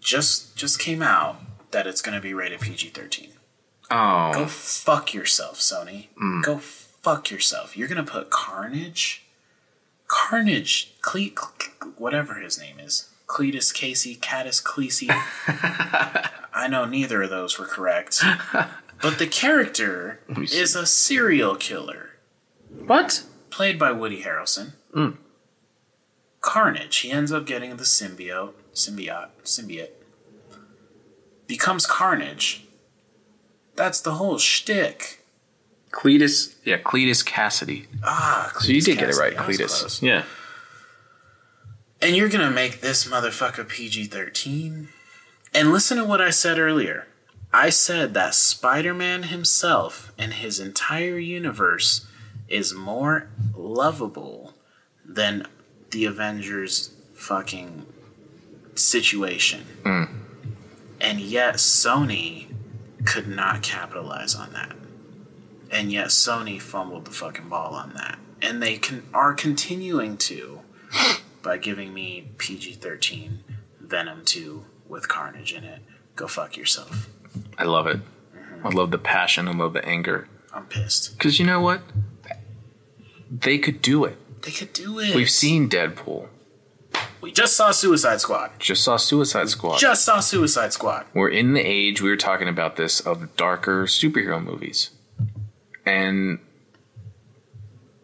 B: just just came out that it's going to be rated PG-13.
A: Oh, Go
B: fuck yourself, Sony.
A: Mm.
B: Go fuck yourself. You're gonna put Carnage, Carnage, Cle, whatever his name is, Cletus Casey, Catus Cleese. <laughs> I know neither of those were correct, but the character is a serial killer
A: what?
B: played by Woody Harrelson.
A: Mm.
B: Carnage. He ends up getting the symbiote, symbiote, symbiote. Becomes Carnage. That's the whole shtick.
A: Cletus. Yeah, Cletus Kasady.
B: Ah, Cletus
A: So you
B: Cletus
A: did get it right,
B: Cassidy.
A: Cletus. Yeah.
B: And you're gonna make this motherfucker PG 13? And listen to what I said earlier. I said that Spider Man himself and his entire universe is more lovable than the Avengers fucking situation. And yet Sony could not capitalize on that. And yet Sony fumbled the fucking ball on that. And they can, are continuing to <laughs> by giving me PG 13 Venom 2 with Carnage in it. Go fuck yourself.
A: I love it. Mm-hmm. I love the passion. I love the anger.
B: I'm pissed.
A: Because you know what? They could do it.
B: They could do it.
A: We've seen Deadpool.
B: We just saw Suicide Squad.
A: Just saw Suicide Squad.
B: Just saw Suicide Squad.
A: We're in the age we were talking about this of darker superhero movies. And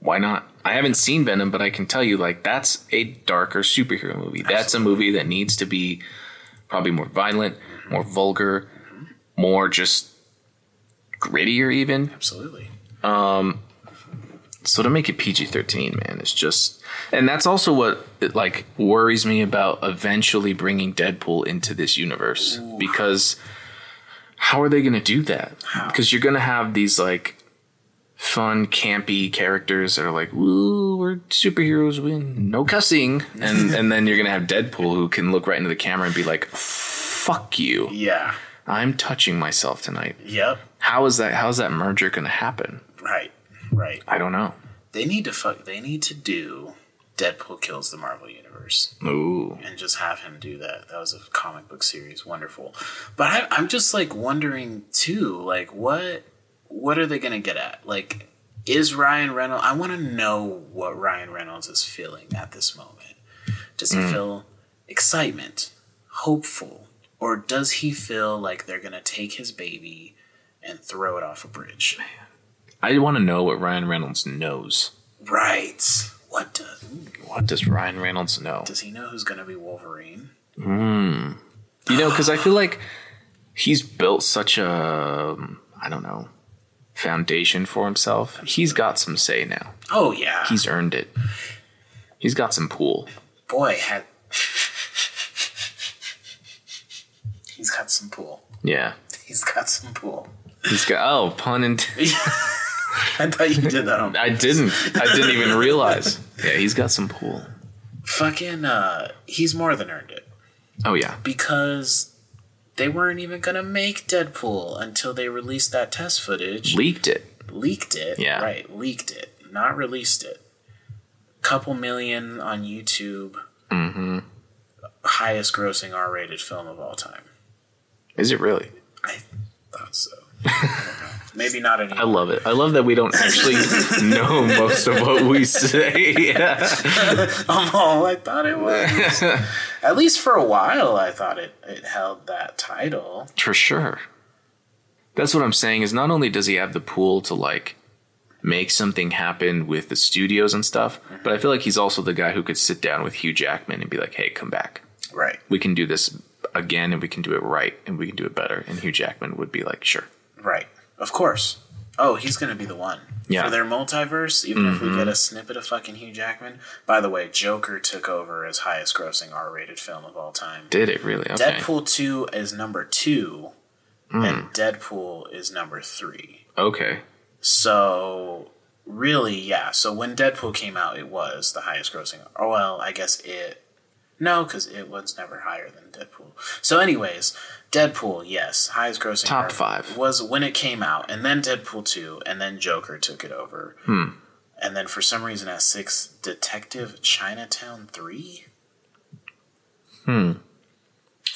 A: why not? I haven't seen Venom, but I can tell you like that's a darker superhero movie. That's a movie that needs to be probably more violent, more vulgar, more just grittier even.
B: Absolutely.
A: Um, so to make it PG-13, man, it's just and that's also what it, like worries me about eventually bringing Deadpool into this universe because how are they going to do that? Because you're going to have these like fun campy characters that are like, "Ooh, we're superheroes, we no cussing," and <laughs> and then you're to have Deadpool who can look right into the camera and be like, "Fuck you,
B: Yeah.
A: I'm touching myself tonight."
B: Yep.
A: How is that? How is that merger to happen?
B: Right. Right.
A: I don't know.
B: They need to fuck. They need to do Deadpool kills the Marvel Universe
A: Ooh.
B: and just have him do that. That was a comic book series, wonderful. But I, I'm just like wondering too, like what what are they gonna get at? Like, is Ryan Reynolds? I want to know what Ryan Reynolds is feeling at this moment. Does he feel excitement, hopeful, or does he feel like they're gonna take his baby and throw it off a bridge?
A: I want to know what Ryan Reynolds knows.
B: Right. What does
A: What does Ryan Reynolds know?
B: does he know? Who's gonna be Wolverine?
A: You know, because I feel like he's built such a, um, don't know, foundation for himself. He's got some say now.
B: Oh yeah.
A: He's earned it. He's got some pool.
B: boy had he's got some pool
A: Yeah.
B: he's got some pool
A: He's got, oh, pun intended. <laughs>
B: i thought you did that on
A: I didn't. I didn't even <laughs> realize. Yeah, he's got some pool.
B: fucking uh he's more than earned it
A: Oh, yeah.
B: because they weren't even gonna make deadpool until they released that test footage
A: Leaked it.
B: leaked it
A: Yeah.
B: right leaked it not released it couple million on youtube
A: Mm-hmm.
B: highest grossing r-rated film of all time
A: Is it really?
B: i thought so Maybe not <laughs>
A: I love it. I love that we don't actually <laughs> know most of what we say. <laughs>
B: Oh, I thought it was. At least for a while, I thought it, it held that title.
A: For sure. That's what I'm saying is not only does he have the pool to like make something happen with the studios and stuff, mm-hmm. but I feel like he's also the guy who could sit down with Hugh Jackman and be like, "Hey, come back.
B: Right.
A: We can do this again and we can do it right and we can do it better." And Hugh Jackman would be like, "Sure."
B: Right. Of course. Oh, he's going to be the one.
A: Yeah.
B: For their multiverse, even if we get a snippet of fucking Hugh Jackman. By the way, Joker took over as highest grossing R rated film of all time.
A: Did it really? Okay.
B: Deadpool 2 is number 2,
A: Hmm.
B: and Deadpool is number 3.
A: Okay.
B: So, really, yeah. So when Deadpool came out, it was the highest grossing. Oh, well, I guess it. No, because it was never higher than Deadpool. So, anyways, Deadpool, yes, highest grossing.
A: Top
B: R-
A: five.
B: was when it came out, and then Deadpool two, and then Joker took it over.
A: Hmm.
B: And then for some reason at six, Detective Chinatown three. Hmm.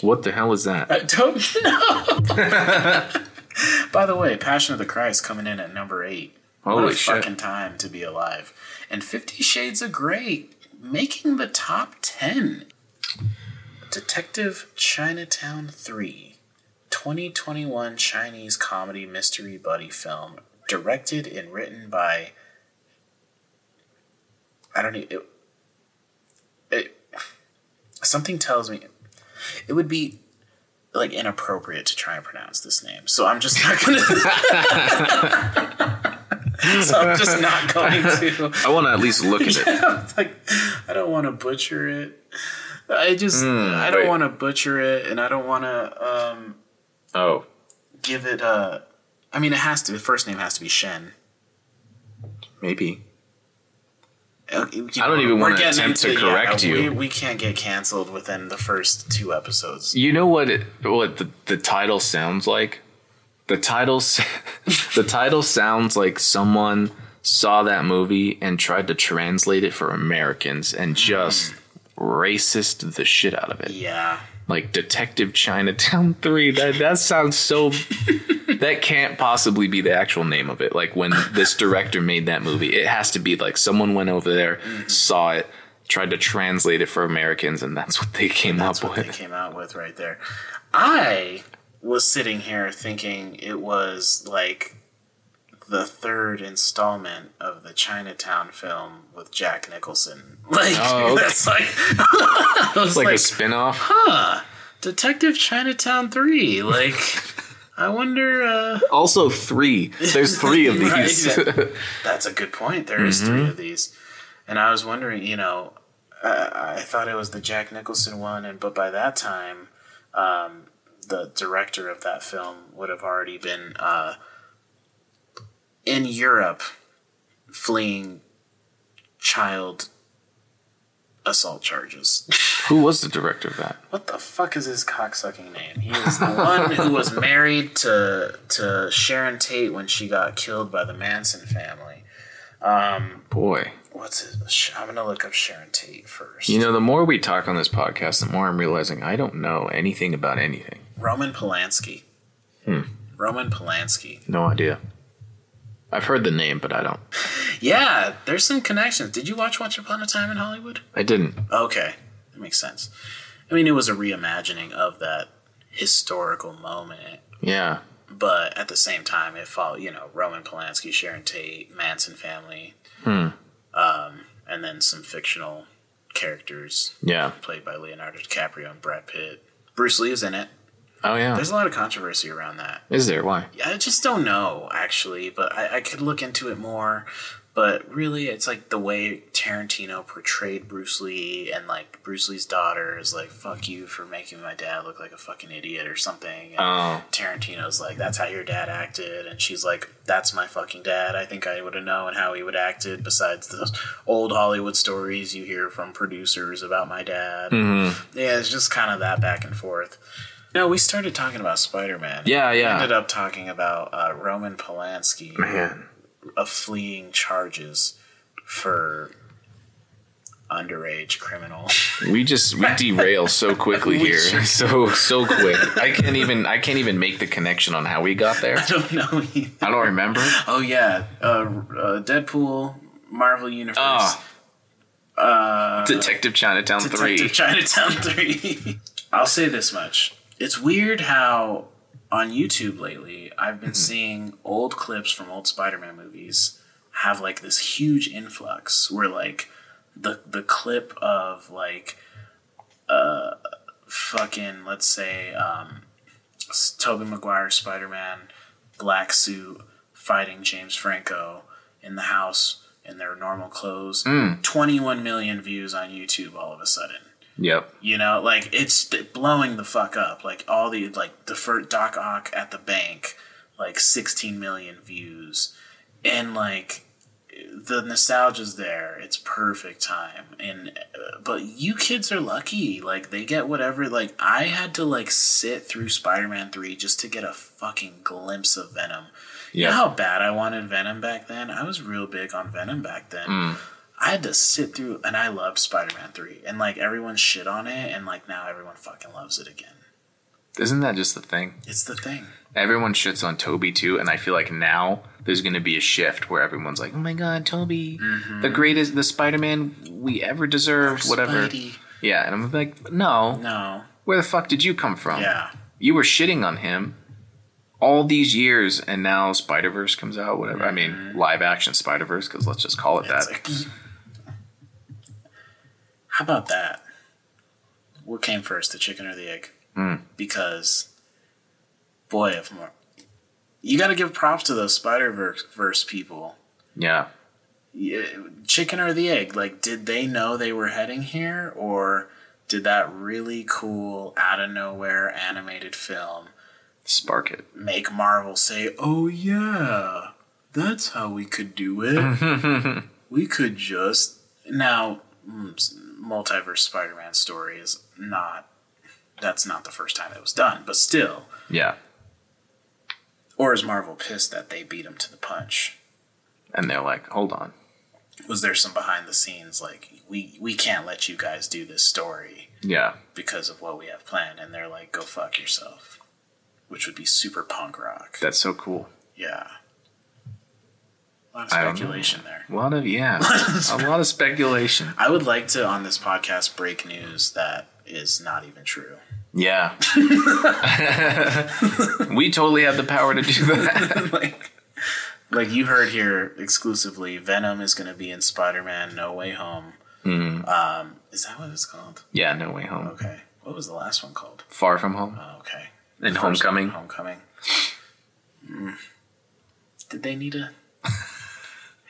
A: What the hell is that?
B: I don't know. <laughs> By the way, Passion of the Christ coming in at number eight. what
A: Holy
B: a
A: shit.
B: fucking time to be alive. And Fifty Shades of Grey making the top ten. Detective Chinatown 3, 2021 Chinese comedy mystery buddy film, directed and written by. I don't know. It, it, something tells me it would be like inappropriate to try and pronounce this name, so I'm just not gonna. <laughs> so I'm just not going to.
A: I want to at least look at it. <laughs>
B: I'm like, I don't want to butcher it. I just, hmm, I don't want to butcher it, and I don't want to um,
A: Oh,
B: give it a. I mean, it has to. The first name has to be Shen.
A: maybe.
B: Uh, I
A: don't even wanna attempt to correct you.
B: We, we can't get canceled within the first two episodes.
A: You know what it what the, the title sounds like? The title <laughs> the title sounds like someone saw that movie and tried to translate it for Americans and just hmm. Racist the shit out of it.
B: Yeah.
A: Like Detective Chinatown <laughs> 3. That that sounds so that can't possibly be the actual name of it. Like when this director made that movie, it has to be like someone went over there, saw it, tried to translate it for Americans and that's what they came
B: That's
A: up
B: what they came out with right there. I was sitting here thinking it was like the third installment of the Chinatown film with Jack Nicholson. <laughs> Like
A: Oh, okay.
B: that's like <laughs> I was
A: like,
B: like,
A: a spin-off.
B: huh, Detective Chinatown three. Like I wonder. uh
A: Also three. There's three of <laughs>
B: Right.
A: these.
B: That's a good point. There is three of these, and I was wondering, you know, I, I thought it was the Jack Nicholson one, and but by that time, um, the director of that film would have already been uh, in Europe, fleeing child assault charges. <laughs>
A: Who was the director of that?
B: What the fuck is his cocksucking name? He is the one who was <laughs> married to to Sharon Tate when she got killed by the Manson family.
A: Um, Boy.
B: What's his? I'm gonna look up Sharon Tate first.
A: You know, the more we talk on this podcast, the more I'm realizing I don't know anything about anything.
B: Roman Polanski. Hmm. Roman Polanski.
A: No idea. I've heard the name, but I don't.
B: Yeah, there's some connections. Did you watch Once Upon a Time in Hollywood?
A: I didn't.
B: Okay, that makes sense. I mean, it was a reimagining of that historical moment,
A: Yeah.
B: but at the same time, it followed, you know, Roman Polanski, Sharon Tate, Manson family,
A: Hmm.
B: um, and then some fictional characters
A: Yeah.
B: played by Leonardo DiCaprio and Brad Pitt. Bruce Lee is in it.
A: Oh yeah.
B: There's a lot of controversy around that.
A: Is there? Why?
B: I just don't know, actually, but I, I could look into it more. But really, it's like the way Tarantino portrayed Bruce Lee, and like Bruce Lee's daughter is like, fuck you for making my dad look like a fucking idiot or something. And
A: Oh.
B: Tarantino's like, that's how your dad acted. And she's like, that's my fucking dad. I think I would have known how he would have acted besides the old Hollywood stories you hear from producers about my dad. Mm-hmm. Yeah, it's just kind of that back and forth. No, we started talking about Spider Man.
A: Yeah, yeah.
B: We Ended up talking about uh, Roman Polanski
A: Man.
B: of fleeing charges for underage criminal.
A: We just we derail so quickly <laughs>
B: We
A: here,
B: sure
A: so so quick. I can't even I can't even make the connection on how we got there.
B: I don't know. either.
A: I don't remember.
B: Oh yeah, uh, uh, Deadpool, Marvel Universe,
A: Oh, Detective Chinatown
B: Detective
A: three.
B: Chinatown three. <laughs> I'll say this much: it's weird how on YouTube lately I've been seeing old clips from old Spider-Man movies have like this huge influx where like the the clip of like uh fucking let's say um Tobey Maguire Spider-Man black suit fighting James Franco in the house in their normal clothes. 21 million views on YouTube all of a sudden
A: Yep.
B: you know, like it's blowing the fuck up. Like all the like the first Doc Ock at the bank, like 16 million views, and like the nostalgia's there. It's perfect time. And uh, but you kids are lucky. Like they get whatever. Like I had to like sit through Spider-Man 3 just to get a fucking glimpse of Venom. You know
A: Yeah.
B: how bad I wanted Venom back then? I was real big on Venom back then. I had to sit through, and I loved Spider Man 3. And, like, everyone shit on it, and, like, now everyone fucking loves it again.
A: Isn't that just the thing?
B: It's the thing.
A: Everyone shits on Tobey too, and I feel like now there's going to be a shift where everyone's like, "Oh my god, Tobey, mm-hmm. the greatest, the Spider-Man we ever deserved, whatever."
B: Spidey.
A: Yeah, and I'm like, "No,
B: No.
A: where the fuck did you come from?
B: Yeah.
A: You were shitting on him all these years, and now Spider Verse comes out, whatever. I mean, mm-hmm. live action Spider Verse, because let's just call it
B: It's
A: that.
B: like, how about that? What came first, the chicken or the egg?
A: Mm.
B: Because, boy, if more. You got to give props to those Spider Verse people.
A: Yeah,
B: Yeah, chicken or the egg? Like, did they know they were heading here, or did that really cool, out of nowhere animated film
A: spark it.
B: make Marvel say, "Oh yeah, that's how we could do it. <laughs> we could just now." Multiverse Spider-Man story is not. That's not the first time it was done, but still.
A: Yeah,
B: Or is Marvel pissed that they beat him to the punch?
A: and they're like, "Hold on,
B: Was there some behind the scenes like we we can't let you guys do this story
A: yeah,
B: because of what we have planned, and they're like, "Go fuck yourself," which would be super punk rock.
A: that's so cool."
B: yeah. A lot of
A: I don't know.
B: speculation there.
A: A lot of yeah, <laughs> a lot of speculation.
B: I would like to on this podcast break news that is not even true.
A: Yeah, <laughs> <laughs> we totally have the power to do that.
B: like, like you heard here exclusively, Venom is going to be in Spider-Man: No Way Home. Um, is that what it's called?
A: yeah, no way home.
B: Okay. What was the last one called?
A: Far from home.
B: Oh, okay.
A: And Homecoming.
B: Homecoming. Mm. Did they need to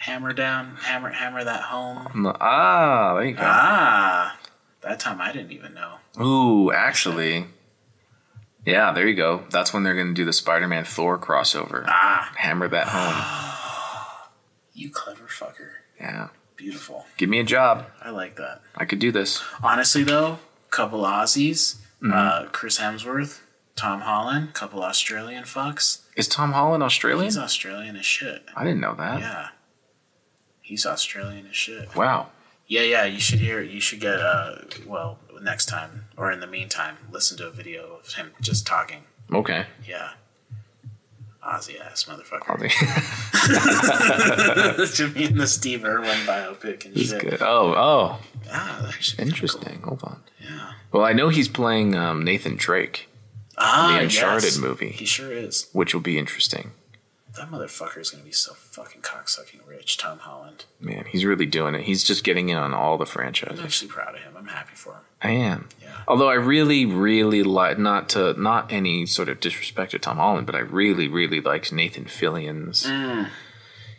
B: hammer down, hammer, hammer that home?
A: Ah, there you go.
B: Ah, that time I didn't even know.
A: Ooh, actually, yeah, there you go. That's when they're going to do the Spider-Man Thor crossover.
B: Ah,
A: Hammer that home. <gasps>
B: you clever fucker.
A: Yeah,
B: Beautiful.
A: give me a job.
B: I like that.
A: I could do this.
B: Honestly, though, couple Aussies,
A: Mm-hmm.
B: uh, Chris Hemsworth, Tom Holland, couple Australian fucks.
A: Is Tom Holland Australian?
B: He's Australian as shit.
A: I didn't know that.
B: Yeah. He's Australian as shit.
A: Wow.
B: Yeah, yeah, you should hear, you should get, uh, well, next time, or in the meantime, listen to a video of him just talking.
A: Okay.
B: Yeah. Aussie ass motherfucker. <laughs>
A: be-
B: Jimmy and the Steve Irwin biopic and
A: He's
B: shit.
A: good. Oh, oh,
B: Ah, that should be kinda
A: interesting. Hold on.
B: Yeah.
A: Well, I know he's playing um, Nathan Drake,
B: Ah,
A: the Uncharted
B: yes.
A: movie,
B: He sure is.
A: which will be interesting.
B: That motherfucker is gonna be so fucking cocksucking rich, Tom Holland.
A: Man, he's really doing it. He's just getting in on all the franchises.
B: I'm actually proud of him. I'm happy for him.
A: I am.
B: Yeah.
A: Although I really, really like not to not any sort of disrespect to Tom Holland, but I really, really liked Nathan Fillion's. Mm.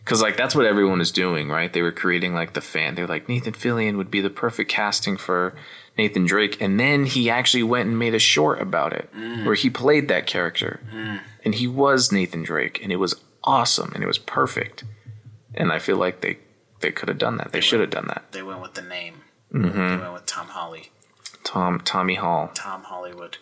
A: Because like that's what everyone is doing, right? They were creating like the fan. They're like Nathan Fillion would be the perfect casting for Nathan Drake, and then he actually went and made a short about it mm. where he played that character, mm. And he was Nathan Drake, and it was awesome and it was perfect. And I feel like they they could have done that. They should have done that.
B: They went with the name.
A: Mm-hmm.
B: They went with Tom Holly.
A: Tom Tommy Hall,
B: Tom Hollywood.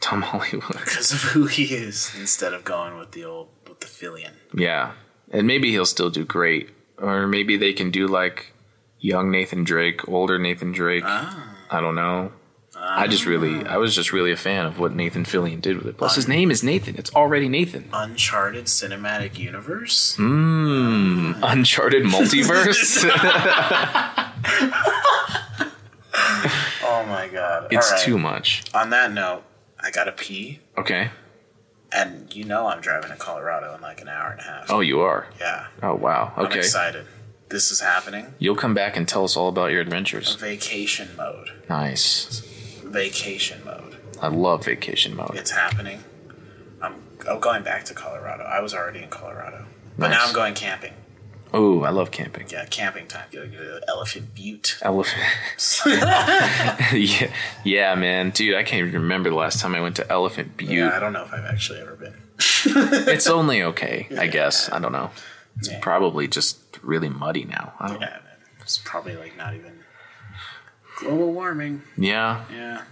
A: Tom Hollywood. <laughs>
B: Because of who he is, instead of going with the old with the Fillion.
A: Yeah. And maybe he'll still do great. Or maybe they can do like young Nathan Drake, older Nathan Drake.
B: Ah.
A: I don't know. I just really, I was just really a fan of what Nathan Fillion did with it. Plus, his name is Nathan. It's already Nathan.
B: Uncharted cinematic universe.
A: Hmm. Uncharted <laughs> multiverse. <laughs>
B: Oh my god!
A: it's
B: All right.
A: too much.
B: On that note, I gotta pee,
A: Okay.
B: and you know I'm driving to Colorado in like an hour and a half.
A: Oh, you are.
B: yeah.
A: Oh, wow.
B: I'm
A: Okay.
B: excited. This is happening.
A: You'll come back and tell us all about your adventures.
B: Vacation mode.
A: Nice.
B: Vacation mode.
A: I love vacation mode.
B: It's happening. I'm, I'm going back to Colorado. I was already in Colorado, but now I'm going camping.
A: Oh, I love camping.
B: Yeah, camping time. Go to Elephant Butte.
A: Elephant. <laughs> <laughs> yeah, yeah, man, dude. I can't even remember the last time I went to Elephant Butte.
B: Yeah, I don't know if I've actually ever been. <laughs>
A: It's only okay, I guess. I don't know. It's
B: Yeah.
A: probably just really muddy now. I don't.
B: Yeah, man. It's probably like not even global warming.
A: Yeah.
B: Yeah,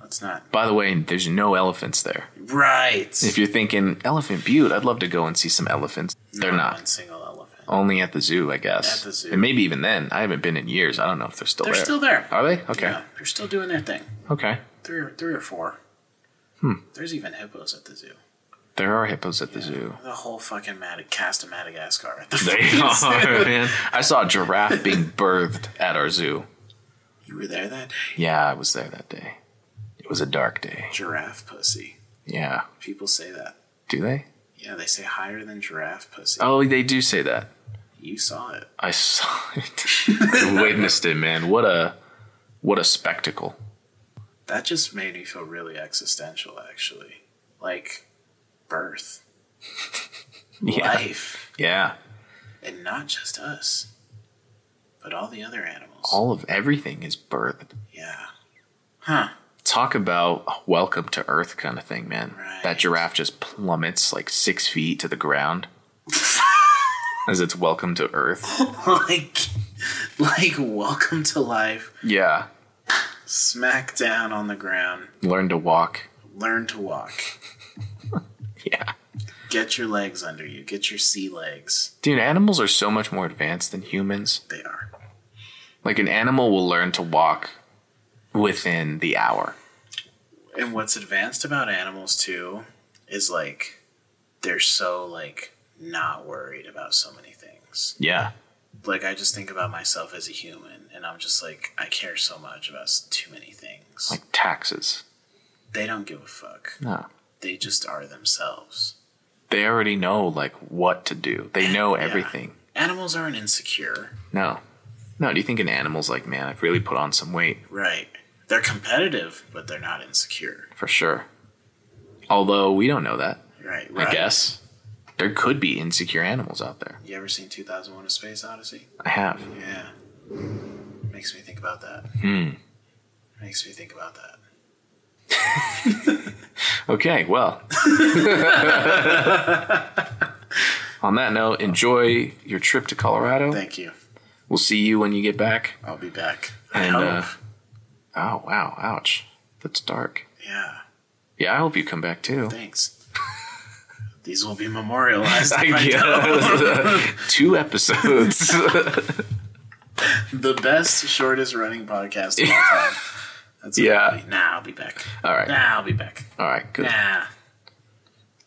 B: let's not.
A: By the way, there's no elephants there.
B: Right.
A: If you're thinking Elephant Butte, I'd love to go and see some elephants. They're
B: Not one single elephant.
A: Only at the zoo, I guess.
B: At the zoo.
A: And maybe even then. I haven't been in years. I don't know if they're still there.
B: They're
A: there.
B: still there.
A: Are they? Okay.
B: Yeah, they're still doing their thing.
A: Okay.
B: Three or three or four.
A: Hmm.
B: There's even hippos at the zoo.
A: There are hippos at the zoo.
B: The whole fucking Mad- cast of Madagascar at the
A: They
B: zoo.
A: are, man. I saw a giraffe being <laughs> birthed at our zoo.
B: You were there that day.
A: Yeah, I was there that day. It was a dark day.
B: Giraffe pussy.
A: Yeah.
B: People say that.
A: Do they?
B: Yeah, they say higher than giraffe pussy.
A: Oh, they do say that.
B: You saw it.
A: I saw it. <laughs> I witnessed it, man. What a what a spectacle.
B: That just made me feel really existential, actually. Like birth, <laughs>
A: Yeah.
B: life,
A: Yeah.
B: and not just us, but all the other animals.
A: All of everything is birthed.
B: yeah. Huh.
A: Talk about welcome to Earth kind of thing, man.
B: Right.
A: That giraffe just plummets like six feet to the ground <laughs> as it's welcome to Earth.
B: like, like, welcome to life.
A: Yeah.
B: Smack down on the ground.
A: Learn to walk.
B: Learn to walk. <laughs>
A: Yeah.
B: Get your legs under you. Get your sea legs.
A: Dude, animals are so much more advanced than humans.
B: They are.
A: Like an animal will learn to walk within the hour.
B: And what's advanced about animals too is like they're so like not worried about so many things.
A: Yeah.
B: Like I just think about myself as a human and I'm just like I care so much about too many things.
A: Like taxes.
B: they don't give a fuck.
A: No.
B: They just are themselves.
A: They already know like what to do. They know
B: Yeah.
A: everything.
B: Animals aren't insecure.
A: No. No, do you think an animal's like, man, I've really put on some weight?
B: Right. They're competitive, but they're not insecure.
A: For sure. Although we don't know that,
B: Right. right.
A: I guess. There could be insecure animals out there.
B: You ever seen 2001 A Space Odyssey?
A: I have.
B: Yeah. Makes me think about that.
A: Hmm.
B: Makes me think about that. <laughs>
A: Okay, well. <laughs> On that note, enjoy your trip to Colorado.
B: Thank you.
A: We'll see you when you get back.
B: I'll be back. I
A: And,
B: hope.
A: uh, Oh, wow. Ouch. That's dark.
B: yeah.
A: Yeah, I hope you come back too.
B: Thanks. <laughs> These will be memorialized. <laughs>
A: I
B: I <laughs>
A: Two episodes.
B: the best, shortest running podcast of all time. That's
A: Yeah.
B: I'll be. Nah, I'll be back.
A: All right.
B: Nah, I'll be back.
A: All right, good.
B: Nah.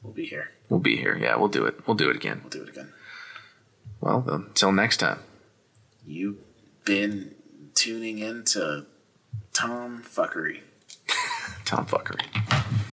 B: We'll be here.
A: We'll be here. Yeah, we'll do it. We'll do it again.
B: We'll do it again.
A: Well, until next time.
B: You've been tuning in to Tom Fuckery. <laughs>
A: Tom Fuckery.